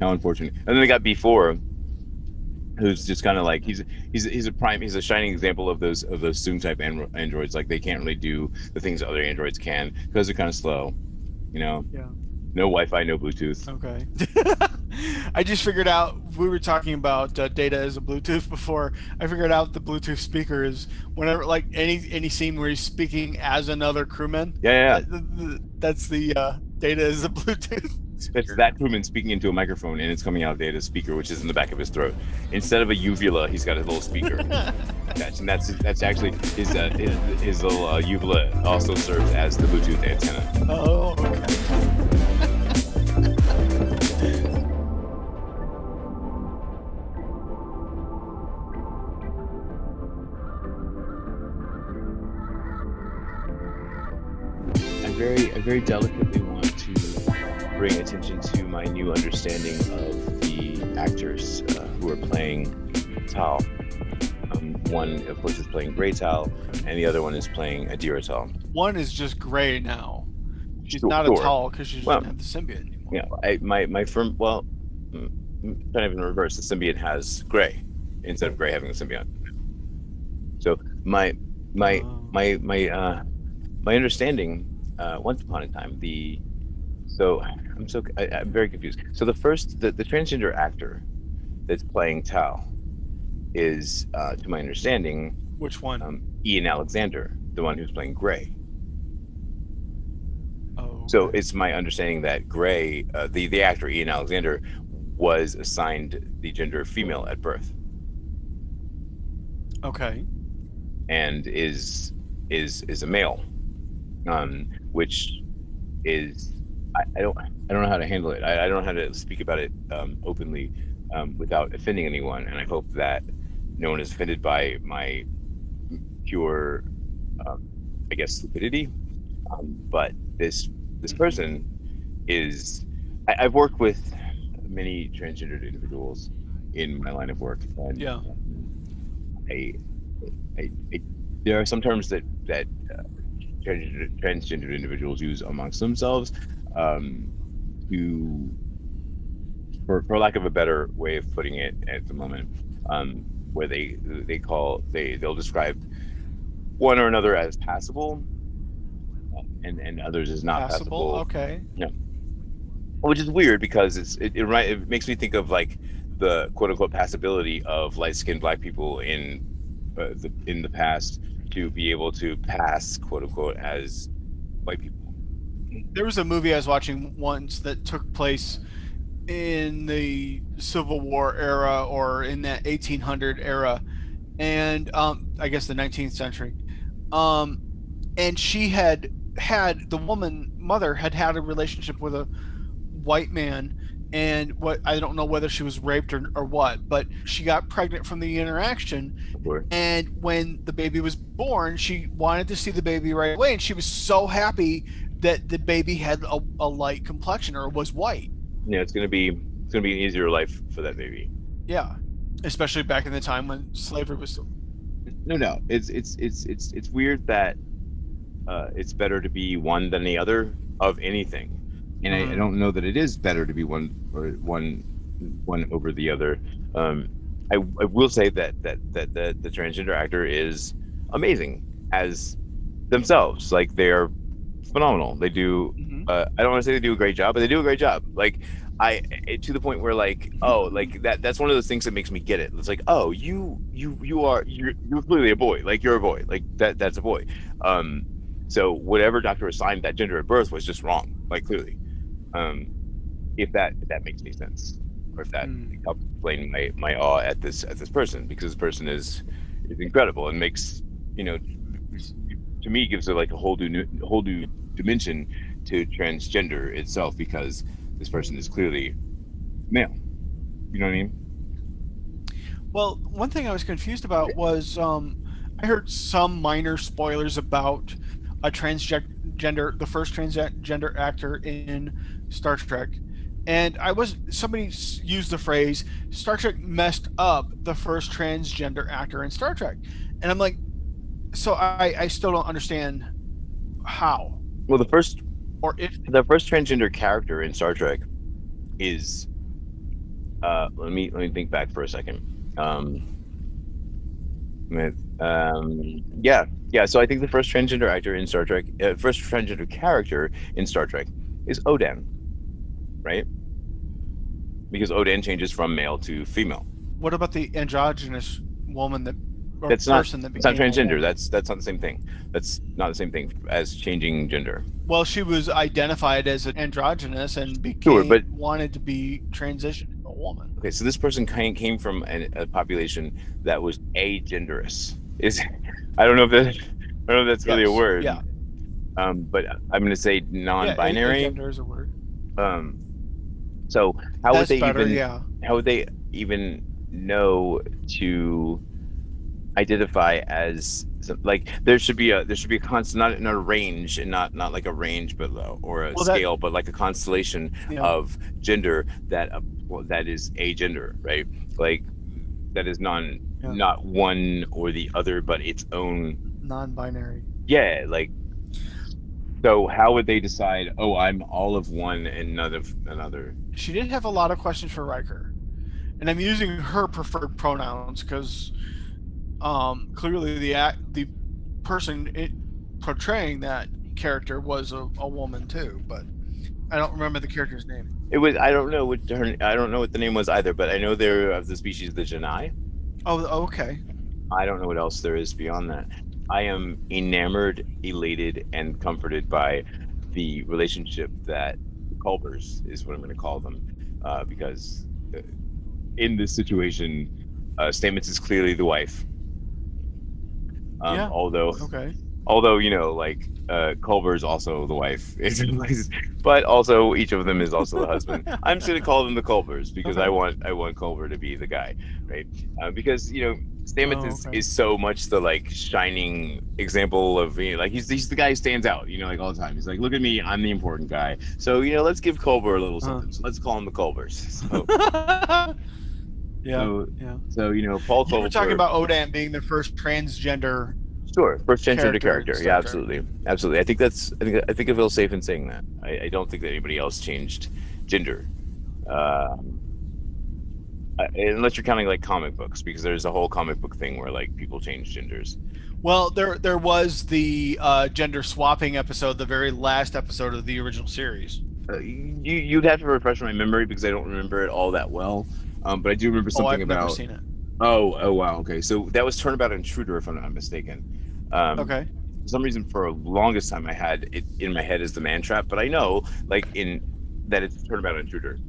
How unfortunate. And then they got B-4 who's just kind of like he's he's he's a prime he's a shining example of those of those Soong type andro- androids. Like they can't really do the things other androids can because they're kind of slow you know? Yeah. No wi-fi no bluetooth Okay. I just figured out we were talking about uh, data as a Bluetooth before. I figured out the Bluetooth speaker is whenever like any any scene where he's speaking as another crewman. yeah yeah that- th- th- that's the uh, data as a Bluetooth. It's that crewman speaking into a microphone and it's coming out of Data's speaker, which is in the back of his throat. Instead of a uvula, he's got a little speaker attached, and that's that's actually his uh, his, his little uh, uvula also serves as the Bluetooth antenna. Oh, okay. Very I very delicately want to bring attention to my new understanding of the actors uh, who are playing Tal. Um, one, of course, is playing Gray Tal, and the other one is playing Adira Tal. One is just gray now. She's Sure, not sure. a Tal because she doesn't Well, have the symbiote anymore. Yeah, I, my my firm. Well, kind of in reverse. The symbiote has gray instead of gray having the symbiote. So my my Oh. my my uh my understanding uh once upon a time the so I'm so I, I'm very confused. So the first the, the transgender actor that's playing Tal is uh to my understanding Which one? um, Ian Alexander, the one who's playing Gray. oh, So okay. it's my understanding that Gray, uh, the the actor Ian Alexander, was assigned the gender female at birth, okay. and is is is a male, um, which is I, I don't I don't know how to handle it. I, I don't know how to speak about it um, openly um, without offending anyone, and I hope that no one is offended by my pure, um, I guess, stupidity. Um, but this this person is I, I've worked with many transgendered individuals in my line of work, and Yeah. um, I, I, I there are some terms that that uh, transgender, transgendered individuals use amongst themselves um, to, for, for lack of a better way of putting it at the moment, um, where they they call they they'll describe one or another as passable, um, and and others is not Passable. passable. Okay. Yeah. Which is weird because it's it it, it makes me think of like the quote unquote passability of light skinned black people in uh, the in the past to be able to pass quote unquote as white people. There was a movie I was watching once that took place in the Civil War era or in that 1800 era, and um, I guess the 19th century. Um, and she had had the woman mother had had a relationship with a white man, and what I don't know whether she was raped or, or what, but she got pregnant from the interaction, and when the baby was born, she wanted to see the baby right away, and she was so happy that the baby had a, a light complexion or was white. Yeah, it's gonna be it's gonna be an easier life for that baby. Yeah, especially back in the time when slavery was still. No, no, it's it's it's it's it's weird that uh, it's better to be one than the other of anything, and I, I Mhm. don't know that it is better to be one or one one over the other. Um, I, I will say that that that the, the transgender actor is amazing as themselves. Like they are phenomenal. They do. Mhm. Uh, I don't want to say they do a great job, but they do a great job. Like I it, to the point where like oh like that that's one of those things that makes me get it. It's like oh you you you are you're you're clearly a boy. Like you're a boy. Like that that's a boy. Um, so whatever doctor assigned that gender at birth was just wrong. Like clearly. Um, if that if that makes any sense, or if that Hmm. helps explain my my awe at this at this person because this person is is incredible and makes you know to me gives it like a whole new whole new dimension to transgender itself because this person is clearly male. You know what I mean? Well, one thing I was confused about was um, I heard some minor spoilers about a transgender, the first transgender actor in Star Trek, and I was somebody used the phrase Star Trek messed up the first transgender actor in Star Trek, and I'm like, so I I still don't understand how. Well, the first or if the first transgender character in Star Trek is uh let me let me think back for a second. Um um yeah, yeah, so I think the first transgender actor in Star Trek uh, first transgender character in Star Trek is Odan. Right? Because Odan changes from male to female. what about the androgynous woman that or That's not person that it's not transgender. That's that's not the same thing. That's not the same thing as changing gender. Well, she was identified as an androgynous and became Sure, but- wanted to be transitioned a woman. Okay, so this person came came from an, a population that was agenderous. Is I don't know if that I don't know if that's really a word. Yeah, Um, but I'm going to say non-binary. Yeah, gender is a word. um, so how That's would they better. even Yeah. how would they even know to identify as like there should be a there should be a constant not, not a range and not not like a range but uh, or a Well, that- scale but like a constellation Yeah. of gender that uh, well, that is a gender right like that is non Yeah. not one or the other but its own Non-binary. yeah like so how would they decide oh i'm all of one and none of another She did have a lot of questions for Riker, and I'm using her preferred pronouns because um, clearly the act, the person it, portraying that character was a, a woman too, but I don't remember the character's name. it was i don't know what her i don't know what the name was either but i know they're of the species the J'naii Oh, okay. I don't know what else there is beyond that. I am enamored, elated, and comforted by the relationship that Culbers is what I'm going to call them, uh, because uh, in this situation, uh, Stamets is clearly the wife. Um, Yeah. Although, Okay. Although you know, like uh, Culber's also the wife, but also each of them is also the husband. I'm just gonna call them the Culbers because I want I want Culber to be the guy, right? Uh, because you know Stamets Oh, is, okay. is so much the like shining example of you know, like he's he's the guy who stands out, you know, like all the time. He's like, look at me, I'm the important guy. So you know, let's give Culber a little Uh. something. So let's call him the Culbers. So, yeah. so, yeah. so you know, Paul You Culber. were talking about Odan being the first transgender. Sure, first transgender character character. Yeah, absolutely, absolutely. I think that's. I think. I think I feel safe in saying that. I, I don't think that anybody else changed gender. Um, Uh, unless you're counting like comic books, because there's a whole comic book thing where like people change genders. Well, there there was the uh, gender swapping episode, the very last episode of the original series. Uh, you you'd have to refresh my memory because I don't remember it all that well. Um, but I do remember Oh, something I've never about. seen it. Oh, oh wow. Okay, so that was Turnabout Intruder, if I'm not mistaken. Um, Okay. For some reason, for a longest time, I had it in my head as the Man Trap, but I know, like in that it's Turnabout Intruder,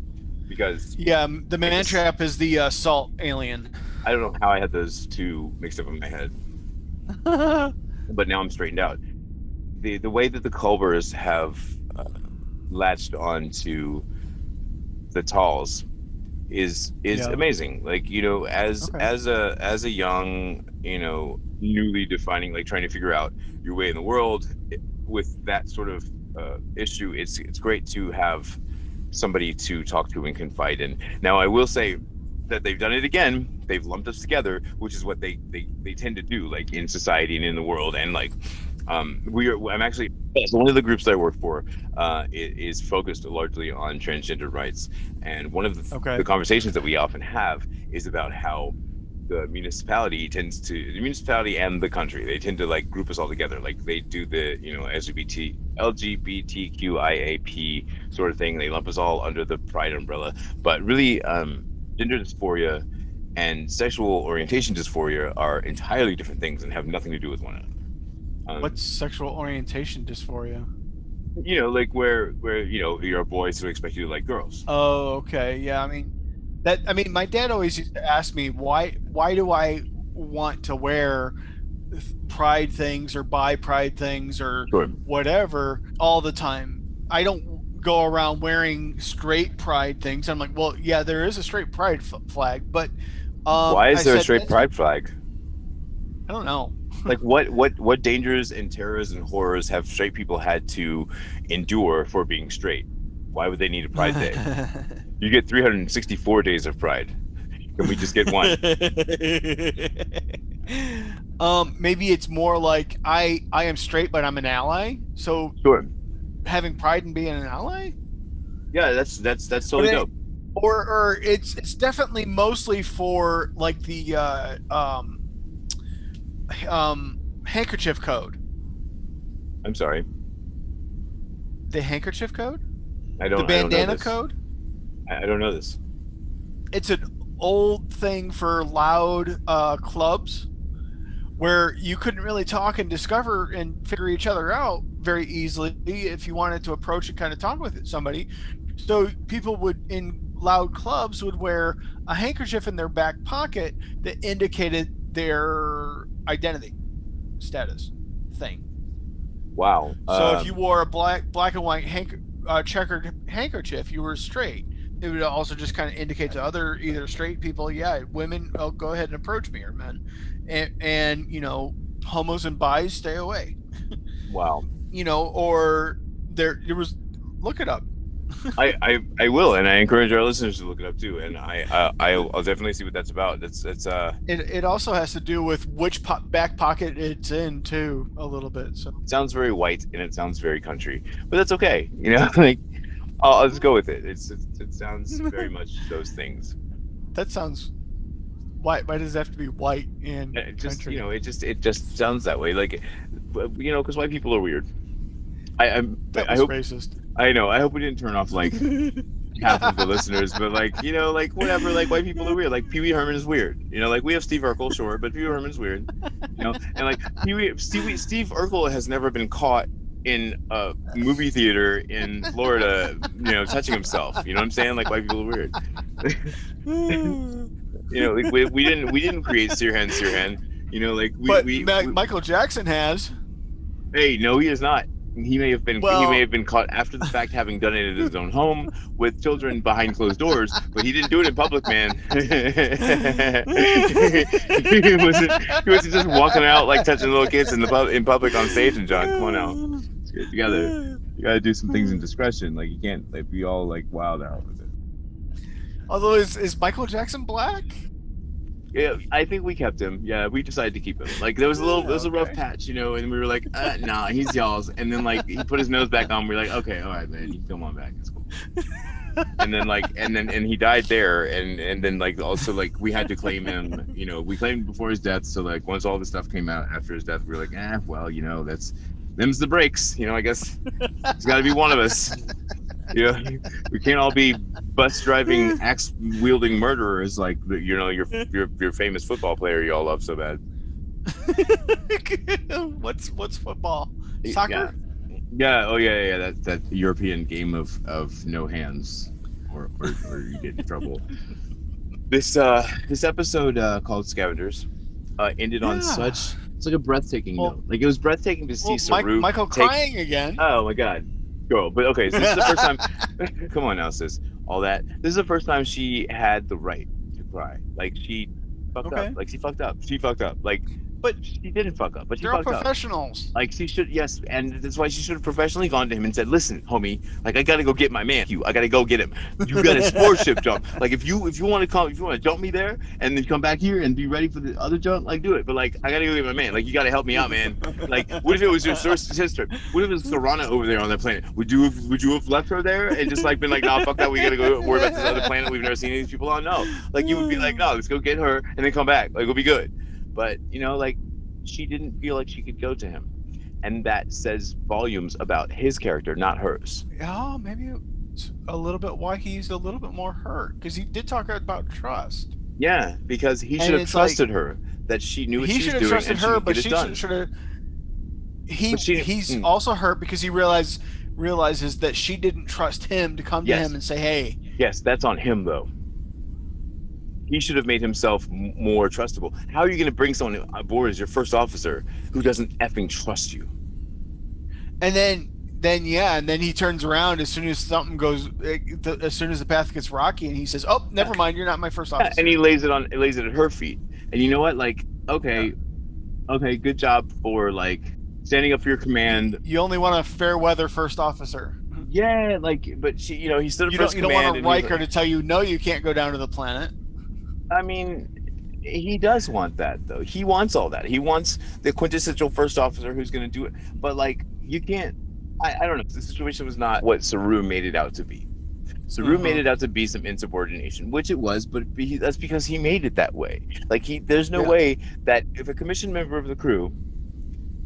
because Yeah, the man trap is the uh, salt alien. I don't know how I had those two mixed up in my head. but now I'm straightened out. The the way that the Culbers have uh, latched onto the Tals is is Yeah. amazing. Like you know, as Okay. as a as a young you know newly defining like trying to figure out your way in the world it- with that sort of uh, issue, it's it's great to have somebody to talk to and confide in. Now, I will say that they've done it again. They've lumped us together, which is what they they, they tend to do, like in society and in the world. And like, um, we are. I'm actually one of the groups that I work for uh, i- is focused largely on transgender rights. And one of the, Okay. the conversations that we often have is about how the municipality tends to the municipality and the country they tend to like group us all together like they do the you know lgbt lgbtqiap sort of thing they lump us all under the pride umbrella but really um gender dysphoria and sexual orientation dysphoria are entirely different things and have nothing to do with one another um, What's sexual orientation dysphoria? you know like where where you know you're a boy so we expect you to like girls Oh, okay. Yeah, I mean that I mean my dad always used to ask me why why do I want to wear pride things or buy pride things or Sure. whatever all the time. I don't go around wearing straight pride things. I'm like, well, yeah, there is a straight pride f- flag, but um, why is I there a straight pride flag I don't know. Like what what what dangers and terrors and horrors have straight people had to endure for being straight? Why would they need a pride day? You get 364 days of pride. Can we just get one? Um, maybe it's more like I I am straight, but I'm an ally. So sure. having pride in being an ally, yeah that's that's that's totally dope. or or it's it's definitely mostly for like the uh, um um handkerchief code. i'm sorry The handkerchief code, i don't the I don't bandana code. I, I don't know this it's an old thing for loud uh, clubs where you couldn't really talk and discover and figure each other out very easily if you wanted to approach and kind of talk with somebody. So people would in loud clubs would wear a handkerchief in their back pocket that indicated their identity status thing. wow So if Um, you wore a black black and white hank, uh, checkered handkerchief, you were straight. It would also just kind of indicate to other either straight people, yeah, women, oh, go ahead and approach me, or men, and and you know, homos and bis, stay away. wow You know, or there there was, look it up. I, I i will and i encourage our listeners to look it up too and i uh, I'll, definitely see what that's about it's it's uh It, it also has to do with which po- back pocket it's in too, a little bit. So it sounds very white and it sounds very country but that's okay you know like I'll, I'll just go with it it's, it's it sounds very much those things that sounds. Why why does it have to be white and it just country? you know it just it just sounds that way like you know because white people are weird i i'm that i was hope racist. I know. I hope we didn't turn off like half of the listeners but like you know like whatever like white people are weird. Like pee-wee herman is weird. You know like we have steve urkel sure but pee-wee herman's weird you know? And like pee-wee steve, steve urkel has never been caught in a movie theater in florida you know touching himself. You know what i'm saying? Like white people are weird. You know like we, we didn't we didn't create sirhan sirhan. You know like we, but we, Ma- we- Michael Jackson has. Hey, no, he is not. He may have been Well- he may have been caught after the fact, having done it in his own home with children behind closed doors, but he didn't do it in public, man. he wasn't he wasn't just walking out like touching little kids in the pub in public on stage and John. Come on now. You gotta you gotta do some things in discretion. Like you can't like be all like wild out with it. Although is is Michael Jackson black? Yeah, I think we kept him. Yeah, we decided to keep him. Like there was a little, there was a rough patch, you know, and we were like, uh, nah, he's y'all's. And then like he put his nose back on. We are like, okay, all right, man, you come on back. It's cool. and then like and then and he died there and and then like also like we had to claim him you know we claimed before his death so like once all the stuff came out after his death we were like eh well you know that's them's the breaks you know i guess it's got to be one of us you know we can't all be bus driving axe wielding murderers like you know your your your famous football player you all love so bad. What's what's football? Soccer? yeah. Oh yeah yeah, yeah that that european game of of no hands or or, or you get in trouble. This uh this episode uh called scavengers uh ended on such it's like a breathtaking Well- note. Like it was breathtaking to see Well, Mike, Michael take- crying again. oh my god girl but okay so this is the first time come on now sis. All that. This is the first time she had the right to cry. Like she fucked Okay. up like she fucked up. She fucked up. Like But she didn't fuck up but she they're all fucked up professionals. like she should, yes, and that's why she should have professionally gone to him and said, "Listen, homie, like I gotta go get my man. You, I gotta go get him. You got a spore ship jump. Like if you if you want to come, if you want to jump me there, and then come back here and be ready for the other jump, like do it. But like I gotta go get my man. Like you gotta help me out, man. Like what if it was your sister? What if it was Siranna over there on that planet? Would you have would you have left her there and just like been like, nah, fuck that. We gotta go worry about this other planet we've never seen these people on. No, like you would be like, no, let's go get her and then come back. Like it'll be good. But you know, like she didn't feel like she could go to him. And that says volumes about his character, not hers. Yeah, maybe it's a little bit why he's a little bit more hurt because he did talk about trust. Yeah, because he And should have it's like- trusted her that she knew what he she should was have trusted her, but she should have. He she- he's mm. also hurt because he realizes realizes that she didn't trust him to come Yes. to him and say, "Hey, Yes, that's on him though. He should have made himself more trustable. How are you going to bring someone aboard as your first officer who doesn't effing trust you? and then then yeah, and then he turns around as soon as something goes, eh, as soon as the path gets rocky, and he says, "Oh, never mind, you're not my first Yeah, officer." and he lays it on, lays it at her feet. And you know what? Like, okay, okay, good job for like standing up for your command. you only want a fair weather first officer. Yeah, like, but she, you know, he stood up You for his you don't want a and he was Riker to tell you no, you can't go down to the planet. I mean, he does want that though. He wants all that. He wants the quintessential first officer who's going to do it. But like, you can't. I, I don't know. The situation was not what Saru made it out to be. Saru Uh-huh. made it out to be some insubordination, which it was, but be, that's because he made it that way. Like he, there's no Yeah. way that if a commissioned member of the crew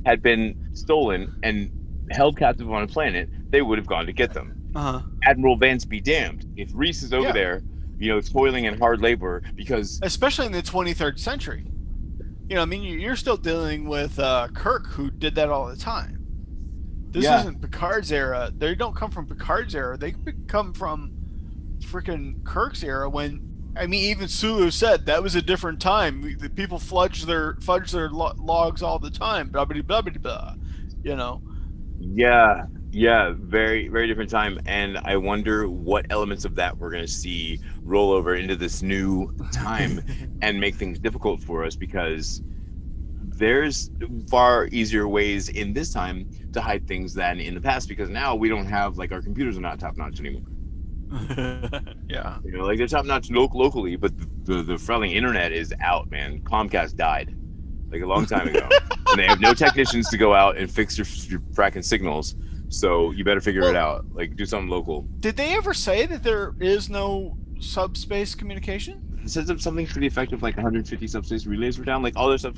had been stolen and held captive on a planet, they would have gone to get them. Uh huh. Admiral Vance be damned. If Rhys is over Yeah. there, you know, toiling and hard labor because especially in the 23rd century. You know, I mean, you- you're still dealing with uh, Kirk, who did that all the time. This Yeah. isn't Picard's era. They don't come from Picard's era. They come from freaking Kirk's era. When I mean, even Sulu said that was a different time. We- The people fudge their fudge their lo- logs all the time. Blah blah blah blah blah. You know. Yeah, yeah, very, very different time. And I wonder what elements of that we're going to see roll over into this new time and make things difficult for us because there's far easier ways in this time to hide things than in the past because now we don't have like our computers are not top notch anymore. yeah. You know, like they're top notch lo- locally, but the, the, the frelling internet is out, man. Comcast died like a long time ago. and they have no technicians to go out and fix your, your fracking signals. So you better figure it out. Like do something local. Did they ever say that there is no subspace communication? It says that something pretty effective, like 150 subspace relays were down. Like all their stuff.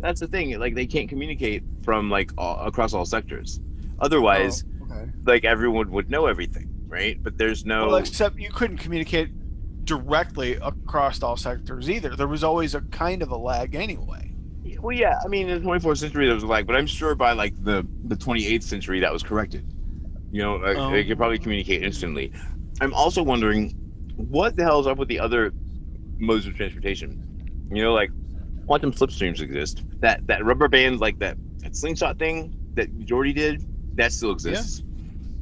That's the thing. Like they can't communicate from like all, across all sectors. Otherwise, Oh, okay. like everyone would know everything, right? But there's no. Well, except you couldn't communicate directly across all sectors either. There was always a kind of a lag anyway. Well, yeah. I mean, in the 24th century, there was a lag, but I'm sure by like the the 28th century, that was corrected. You know, like, Oh. they could probably communicate instantly. I'm also wondering, what the hell is up with the other modes of transportation? You know, like quantum slipstreams exist. That that rubber band, like that, that slingshot thing that Geordi did, that still exists.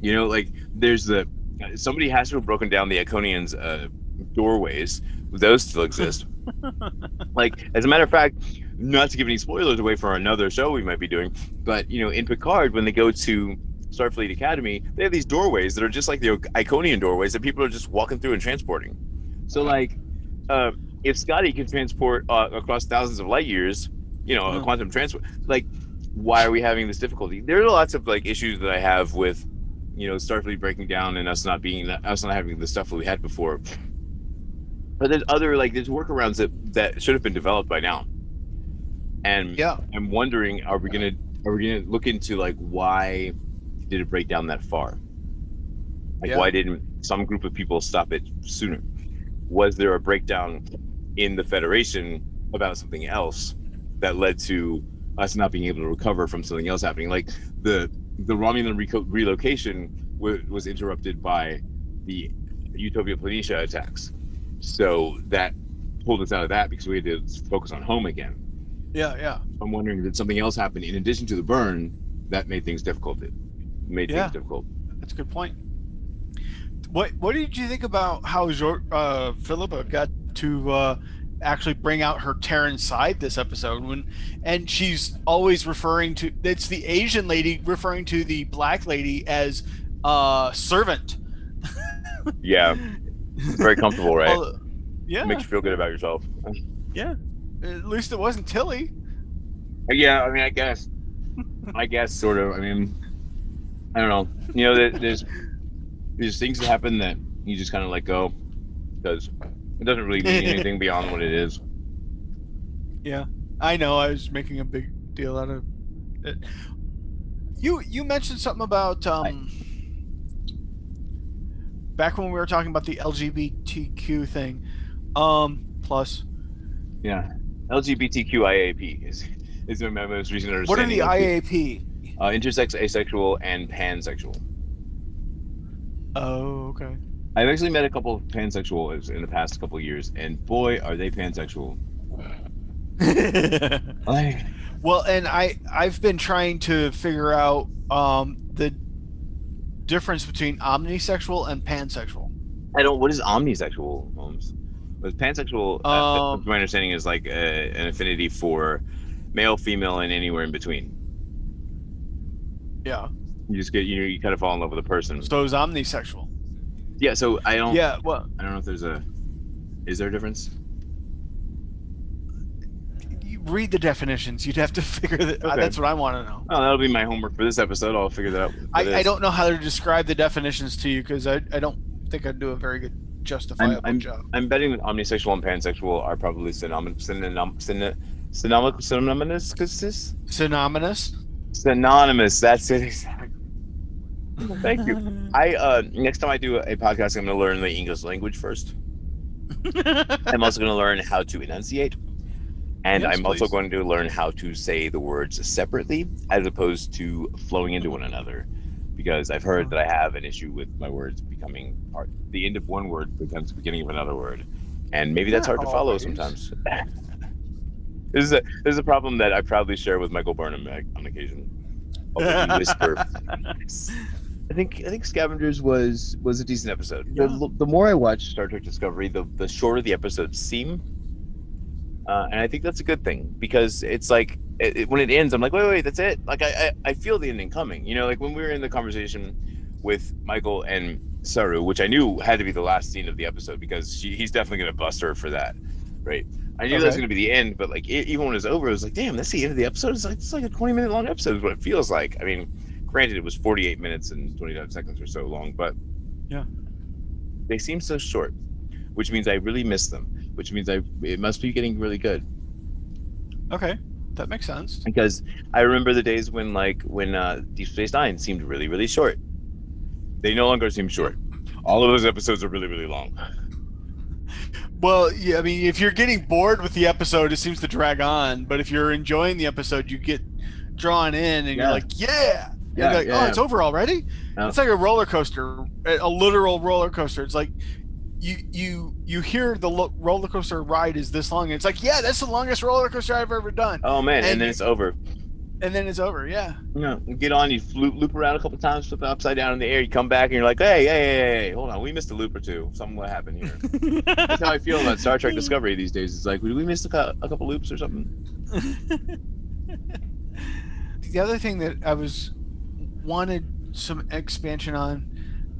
Yeah. You know, like there's the somebody has to have broken down the Iconians' uh, doorways. Those still exist. like, as a matter of fact, not to give any spoilers away for another show we might be doing, but you know, in Picard, when they go to Starfleet Academy, they have these doorways that are just like the Iconian doorways that people are just walking through and transporting. So, like, uh, if Scotty can transport uh, across thousands of light years, you know, a quantum transport, like, why are we having this difficulty? There are lots of like issues that I have with you know Starfleet breaking down and us not being us not having the stuff that we had before. But there's other like there's workarounds that that should have been developed by now. And Yeah. I'm wondering, are we gonna are we gonna look into like why did it break down that far? Like Yeah. why didn't some group of people stop it sooner? Was there a breakdown in the Federation about something else that led to us not being able to recover from something else happening? Like the the Romulan reco- relocation w- was interrupted by the Utopia Planitia attacks, so that pulled us out of that because we had to focus on home again. Yeah, yeah. I'm wondering did something else happen in addition to the burn that made things difficult? It made Yeah. things difficult. That's a good point. What What did you think about how Jor- uh, Philippa got to uh, actually bring out her Terran side this episode? When and she's always referring to it's the Asian lady referring to the black lady as uh, servant. Yeah, very comfortable, right? Well, yeah, Makes you feel good about yourself. yeah. At least it wasn't Tilly. Yeah, I mean, I guess, I guess, sort of. I mean, I don't know. You know, there, there's there's things that happen that you just kind of let go because it doesn't really mean anything beyond what it is. Yeah, I know. I was making a big deal out of it. You you mentioned something about um back when we were talking about the LGBTQ thing. Um, plus, Yeah, LGBTQIAP is is my most recent understanding. what are understanding. the IAP? Uh, intersex, asexual, and pansexual. Oh, okay. I've actually met a couple of pansexuals in the past couple of years, and boy, are they pansexual. Like, well, and I I've been trying to figure out um the difference between omnisexual and pansexual. I don't. What is omnisexual? Holmes? But pansexual, uh, Um, to my understanding, is like a, an affinity for male, female, and anywhere in between. Yeah. You just get, you know, you kind of fall in love with a person. So is omnisexual. Yeah. So I don't. Yeah. Well, I don't know if there's a. Is there a difference? you read the definitions. You'd have to figure that. Okay. That's what I want to know. Oh, that'll be my homework for this episode. I'll figure that out. I, I don't know how to describe the definitions to you because I, I don't think I'd do a very good justifiable I'm- job. I'm betting that omnisexual and pansexual are probably synonym, synonym, synonym, synonym, synonymous. Synonymous. Synonymous. That's it. Exactly. Thank you. I uh next time I do a podcast, I'm going to learn the English language first. I'm also going to learn how to enunciate, and Yes, I'm also going to learn how to say the words separately as opposed to flowing into one another. Because I've heard that I have an issue with my words becoming part. The end of one word becomes the beginning of another word, and maybe that's Not hard to follow always. sometimes. this is a this is a problem that I proudly share with Michael Burnham on occasion. Whisper. I think I think Scavengers was was a decent episode. The, the more I watch Star Trek Discovery, the the shorter the episodes seem, uh, and I think that's a good thing because it's like it, it- when it ends, I'm like, wait, wait, that's it. Like I, I I feel the ending coming. You know, like when we were in the conversation with Michael and Saru, which I knew had to be the last scene of the episode because she, he's definitely gonna bust her for that, right? I knew that was gonna be the end, but like e even when it was over, it was like, damn, that's the end of the episode. It's like it's like a 20 minute long episode, is what it feels like. I mean, granted, it was 48 minutes and 25 seconds or so long, but Yeah. they seem so short, which means I really miss them. Which means I it must be getting really good okay, that makes sense. because I remember the days when like when uh, Deep Space Nine seemed really really short. They no longer seem short. All of those episodes are really really long. Well, yeah, I mean, if you're getting bored with the episode, it seems to drag on. But if you're enjoying the episode, you get drawn in, and Yeah. you're like, yeah. Yeah, you're like, yeah. oh, it's over already. It's like a roller coaster, a a literal roller coaster. It's like you you you hear the lo- roller coaster ride is this long, and it's like, yeah, that's the longest roller coaster I've ever done. Oh man, and, And then it's over. And then it's over. Yeah. You know, you get on, you loop, loop around a couple times, flip upside down in the air, you come back, and you're like, hey, hey, hey, hey, hey, hold on, we missed a loop or two. Something what happened here. That's how I feel about Star Trek Discovery these days. It's like, did we miss a, cou- a couple loops or something? the other thing that I was wanted some expansion on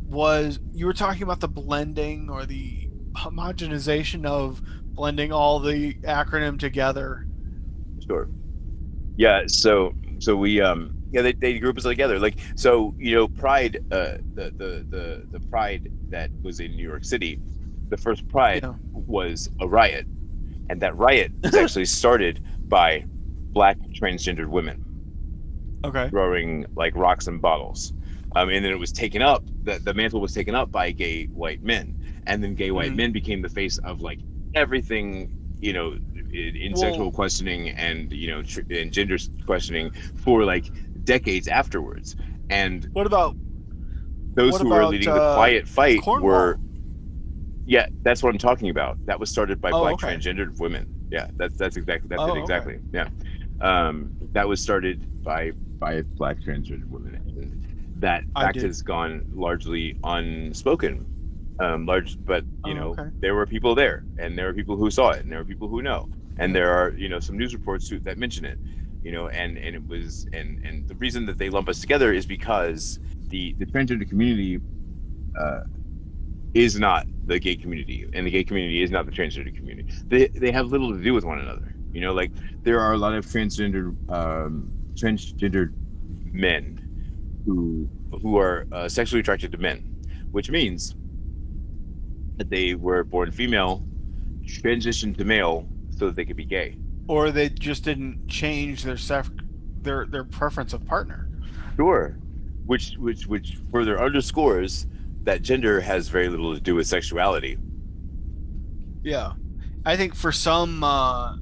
was you were talking about the blending or the homogenization of blending all the acronym together. Sure. Yeah. So so we um Yeah, they, they group us together. Like so, you know, Pride, uh, the, the the the Pride that was in New York City, the first Pride Yeah. was a riot, and that riot was actually started by black transgendered women Okay. throwing like rocks and bottles. Um, and then it was taken up. The, the mantle was taken up by gay white men, and then gay white Mhm. men became the face of like everything, you know, in, in Well- sexual questioning and you know tr- and gender questioning for like decades afterwards. And What about those What who were leading uh, the quiet fight Stonewall? were yeah that's what i'm talking about that was started by Oh, black okay. transgendered women yeah that's that's exactly that's Oh, it okay. exactly yeah um that was started by by black transgendered women and that I fact did- has gone largely unspoken um large but you Oh, know okay. there were people there and there were people who saw it and there were people who know and there are you know some news reports who, that mention it you know and and it was and and the reason that they lump us together is because the the transgender community uh, is not the gay community and the gay community is not the transgender community they they have little to do with one another you know like there are a lot of transgender um transgendered men who who are uh, sexually attracted to men which means they were born female transitioned to male so that they could be gay or they just didn't change their sef- their their preference of partner. Sure. Which which which further underscores that gender has very little to do with sexuality. Yeah. I think for some uh,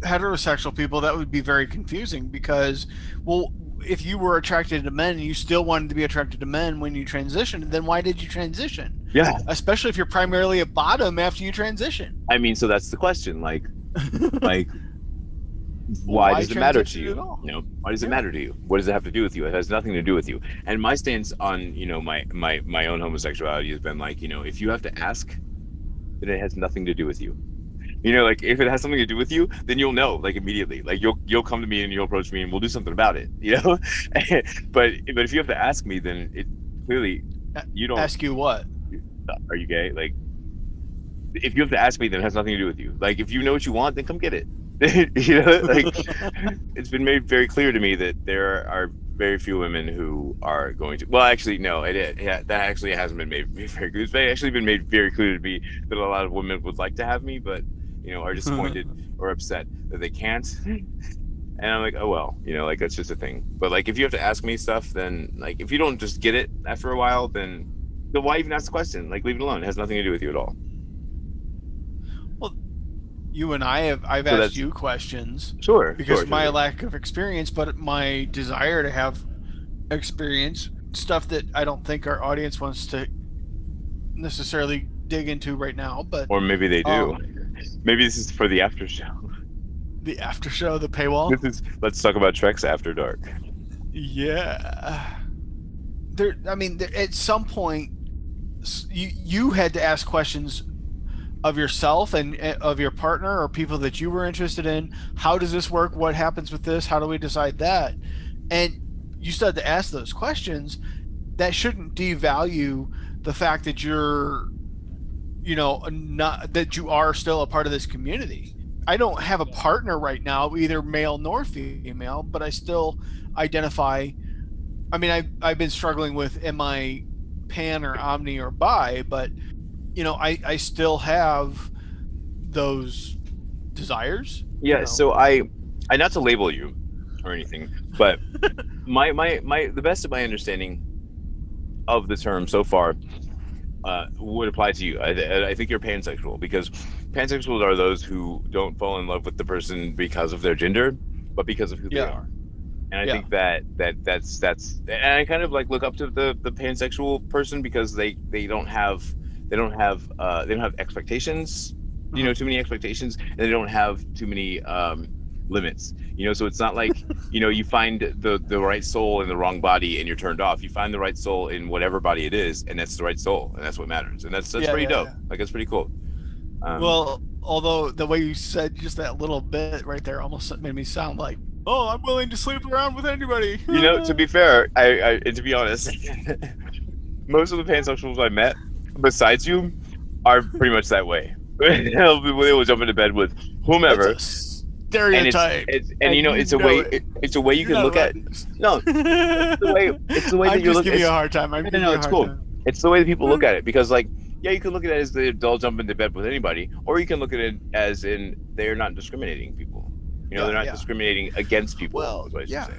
heterosexual people that would be very confusing because well if you were attracted to men and you still wanted to be attracted to men when you transitioned, then why did you transition? Yeah. Especially if you're primarily a bottom after you transition. I mean, so that's the question. Like like why, Why does it matter to you? You know, why does it matter to you? What does it have to do with you? It has nothing to do with you. And my stance on, you know, my my my own homosexuality has been like, you know, if you have to ask, then it has nothing to do with you. You know, like if it has something to do with you, then you'll know, like immediately. Like you'll you'll come to me and you'll approach me and we'll do something about it. You know, but but if you have to ask me, then it clearly you don't. Ask you what? Are you gay? Like, if you have to ask me, then it has nothing to do with you. Like, if you know what you want, then come get it. you know, like it's been made very clear to me that there are very few women who are going to. Well, actually, no, it, it yeah, that actually hasn't been made very clear. It's actually been made very clear to me that a lot of women would like to have me, but you know, are disappointed or upset that they can't. And I'm like, oh well, you know, like that's just a thing. But like, if you have to ask me stuff, then like, if you don't just get it after a while, then then why even ask the question? Like, leave it alone. It has nothing to do with you at all. Well, you and I have I've So asked you questions Sure. because sure, my sure. lack of experience, but my desire to have experience, stuff that I don't think our audience wants to necessarily dig into right now, but or maybe they do. Um, maybe this is for the after show. the after show, the paywall. This is let's talk about Trek's After Dark. Yeah. There I mean there, at some point you you had to ask questions of yourself and uh, of your partner or people that you were interested in. How does this work? What happens with this? How do we decide that? And you start to ask those questions. That shouldn't devalue the fact that you're, you know, not that you are still a part of this community. I don't have a partner right now, either male nor female, but I still identify. I mean, I've, I've been struggling with am I pan or omni or bi, but you know, I, I still have those desires. you Yeah. know. So I, I not to label you or anything, but my my my the best of my understanding of the term so far uh, would apply to you. I, I think you're pansexual because pansexuals are those who don't fall in love with the person because of their gender, but because of who Yeah. they are. And I Yeah. think that that that's that's and I kind of like look up to the the pansexual person because they they don't have they don't have uh, they don't have expectations, you know, too many expectations, and they don't have too many um, limits. You know, so it's not like you know you find the the right soul in the wrong body and you're turned off. You find the right soul in whatever body it is, and that's the right soul, and that's what matters. And that's that's Yeah, pretty yeah, dope. Like that's pretty cool. Um, well, although the way you said just that little bit right there almost made me sound like, oh, I'm willing to sleep around with anybody. you know, to be fair, I, I and to be honest, most of the pansexuals I met, besides you, are pretty much that way. they will jump into bed with whomever. That's stereotype. It's, and you know, it's a way. it. It, it's a way you You're can not look at. allowed No, it's the way. It's the way that I'm just giving you a hard time. I'm No, giving no, it's cool. time. it's the way that people look at it because, like, yeah, you can look at it as the, they'll jump into bed with anybody, or you can look at it as in they're not discriminating people. You know, Yeah, they're not yeah. discriminating against people. Well, is what I yeah. say.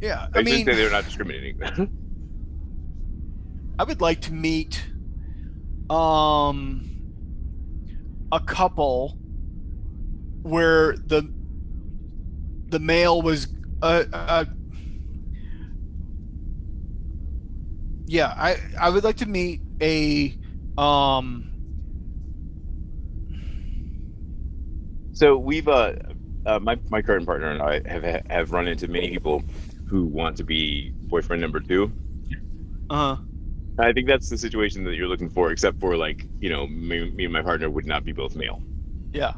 Yeah, I, I mean, say they're not discriminating. I would like to meet um a couple where the the male was uh, uh yeah i i would like to meet a um So we've uh, uh my my current partner and I have have run into many people who want to be boyfriend number two. uh huh. I think that's the situation that you're looking for, except for like you know me, me and my partner would not be both male, yeah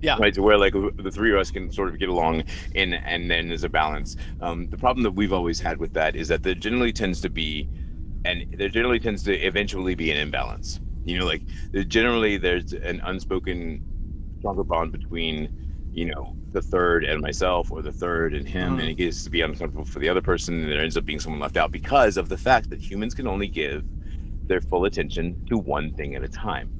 Yeah. right? To where like the three of us can sort of get along, and and then there's a balance. Um, the problem that we've always had with that is that there generally tends to be, and there generally tends to eventually be an imbalance. You know, like there generally there's an unspoken stronger bond between, you know, the third and myself, or the third and him, Mhm. and it gets to be uncomfortable for the other person, and there ends up being someone left out because of the fact that humans can only give their full attention to one thing at a time.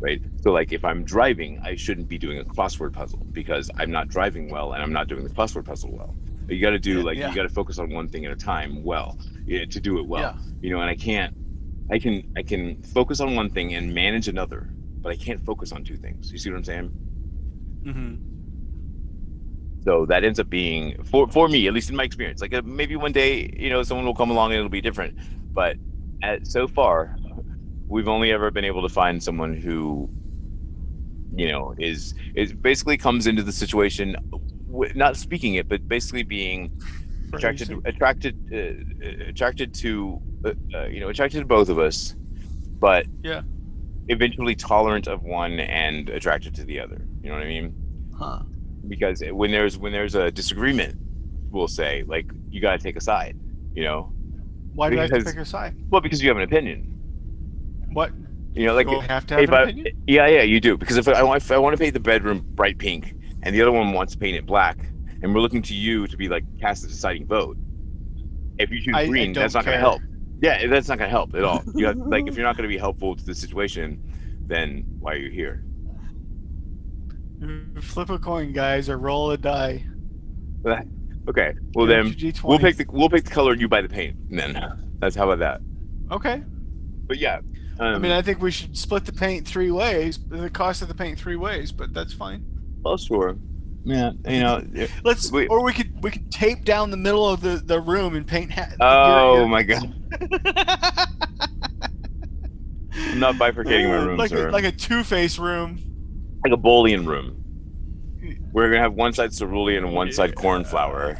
Right. So, like, if I'm driving, I shouldn't be doing a crossword puzzle because I'm not driving well and I'm not doing the crossword puzzle well. You got to do Yeah, like yeah. you got to focus on one thing at a time well yeah, to do it well. You know, and I can't. I can I can focus on one thing and manage another, but I can't focus on two things. You see what I'm saying? Hmm So that ends up being for for me, at least in my experience. Like uh, maybe one day, you know, someone will come along and it'll be different. But at, so far, we've only ever been able to find someone who, you know, is is basically comes into the situation, w- not speaking it, but basically being attracted to, attracted uh, uh, attracted to uh, uh, you know attracted to both of us, but Yeah. eventually tolerant of one and attracted to the other. You know what I mean? Huh. because when there's when there's a disagreement we'll say like you got to take a side you know Why do I have to pick a side? well because you have an opinion What? you know like you have to have if an I- opinion? yeah yeah you do because if I, want- if I want to paint the bedroom bright pink and the other one wants to paint it black and we're looking to you to be like cast the deciding vote if you choose I- I green that's don't not going to help yeah that's not going to help at all you have, like if you're not going to be helpful to the situation then why are you here Flip a coin, guys, or roll a die. okay well then your D20. we'll pick the we'll pick the color and you buy the paint and then that's how about that Okay. but yeah um, I mean, I think we should split the paint three ways. The cost of the paint three ways, but that's fine. well sure yeah you know. Let's, Wait. or we could we could tape down the middle of the, the room and paint hat. oh my god i'm not bifurcating my room like sir a, like a two face room. Like a boolean room we're gonna have one side cerulean and one side cornflower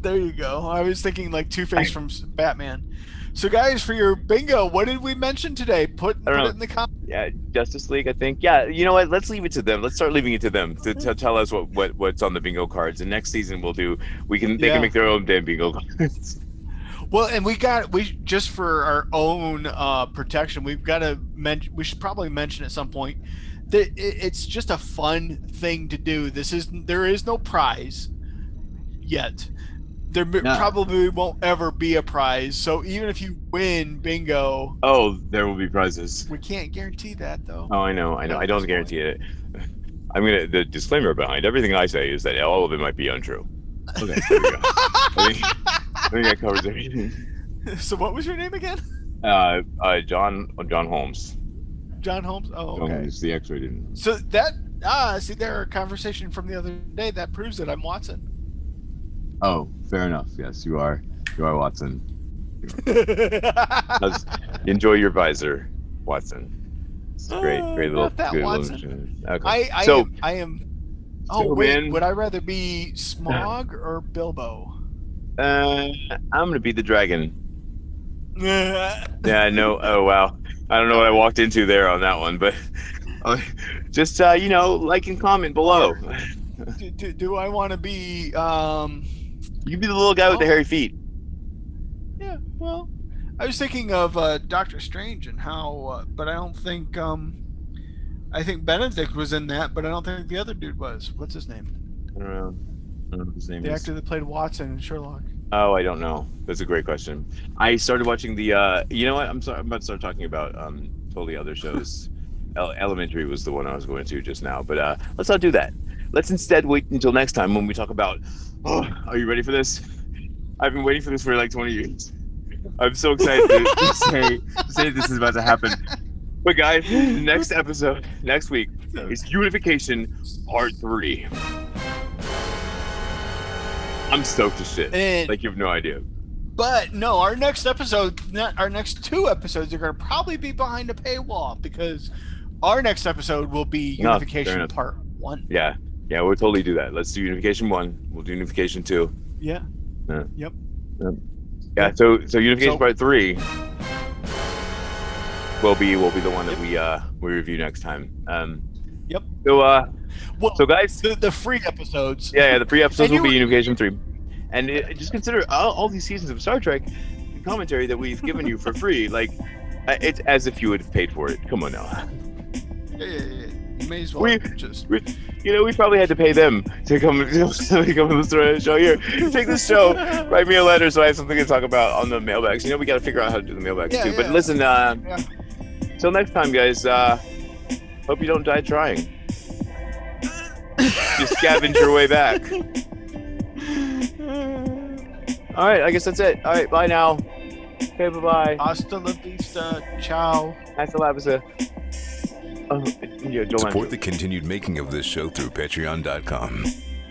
There you go. I was thinking like Two Face from Batman. So, guys, for your bingo, what did we mention today? Put, put it in the comments. yeah justice league i think yeah you know what let's leave it to them let's start leaving it to them to, to tell us what, what what's on the bingo cards and next season we'll do we can they Yeah. can make their own damn bingo cards Well, and we got we just for our own uh, protection, we've got to mention. We should probably mention at some point it, it's just a fun thing to do. This is there is no prize yet. There No. probably won't ever be a prize. So even if you win bingo, oh there will be prizes we can't guarantee that though. Oh, I know, I know. I don't guarantee it. I'm gonna. The disclaimer behind everything I say is that all of it might be untrue. Okay, there we go. I think, I think that covers everything. so what was your name again? Uh, uh, John, John Holmes. John Holmes. Oh, John okay. Holmes, the X-ray didn't. So that ah, see, there a conversation from the other day that proves that I'm Watson. Oh, fair enough. Yes, you are. You are Watson. How's- enjoy your visor, Watson. It's a great, Oh, great little. not that good little- Okay. I, I so am. I am. Oh so, wait, man- would I rather be Smaug or Bilbo? uh, I'm gonna be the dragon. yeah. Yeah, I know. Oh wow, I don't know what I walked into there on that one, but uh, just uh, you know, like and comment below. do, do, do I want to be? Um. You can be the little guy with the Oh. hairy feet. Yeah. Well, I was thinking of uh, Doctor Strange and how, uh, but I don't think. Um. I think Benedict was in that, but I don't think the other dude was. What's his name? I don't know. I don't know what his name The is. actor that played Watson in Sherlock. Oh, I don't know. That's a great question. I started watching the. uh You know what? I'm sorry. I'm about to start talking about um totally other shows. El- Elementary was the one I was going to just now, but uh let's not do that. Let's instead wait until next time when we talk about. Oh, are you ready for this? I've been waiting for this for like 20 years. I'm so excited to, to say to say this is about to happen. But guys, next episode next week is Unification Part Three. I'm stoked as shit. And, Like you have no idea. but no, our next episode, our next two episodes are going to probably be behind a paywall because our next episode will be Unification enough. Part One. Yeah, yeah, we'll totally do that. Let's do Unification One. We'll do Unification Two. Yeah. Yeah. Yep. Yeah. So so Unification So- Part Three will be will be the one that we uh we review next time. Um. Yep. So uh Well, so guys, the, the free episodes. yeah, yeah the free episodes will be Unification Three, and uh, just consider all, all these seasons of Star Trek the commentary that we've given you for free. Like uh, it's as if you would have paid for it. Come on now. Yeah, yeah, yeah. You may as well We- just. We, you know, we probably had to pay them to come to come to the show. Here, take this show, write me a letter so I have something to talk about on the mailbags. You know, we got to figure out how to do the mailbags Yeah, too. But listen, uh, Yeah. till next time, guys. Uh, hope you don't die trying. Just scavenge your way back. All right, I guess that's it. All right, bye now. Okay, bye bye. Hasta la vista. Ciao. Nice to have you. Oh, yeah, Joel Support the continued making of this show through patreon.com.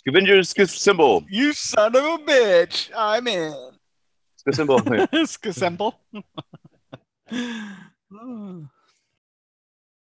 Scavengers symbol. You son of a bitch. I'm in. symbol. It's simple.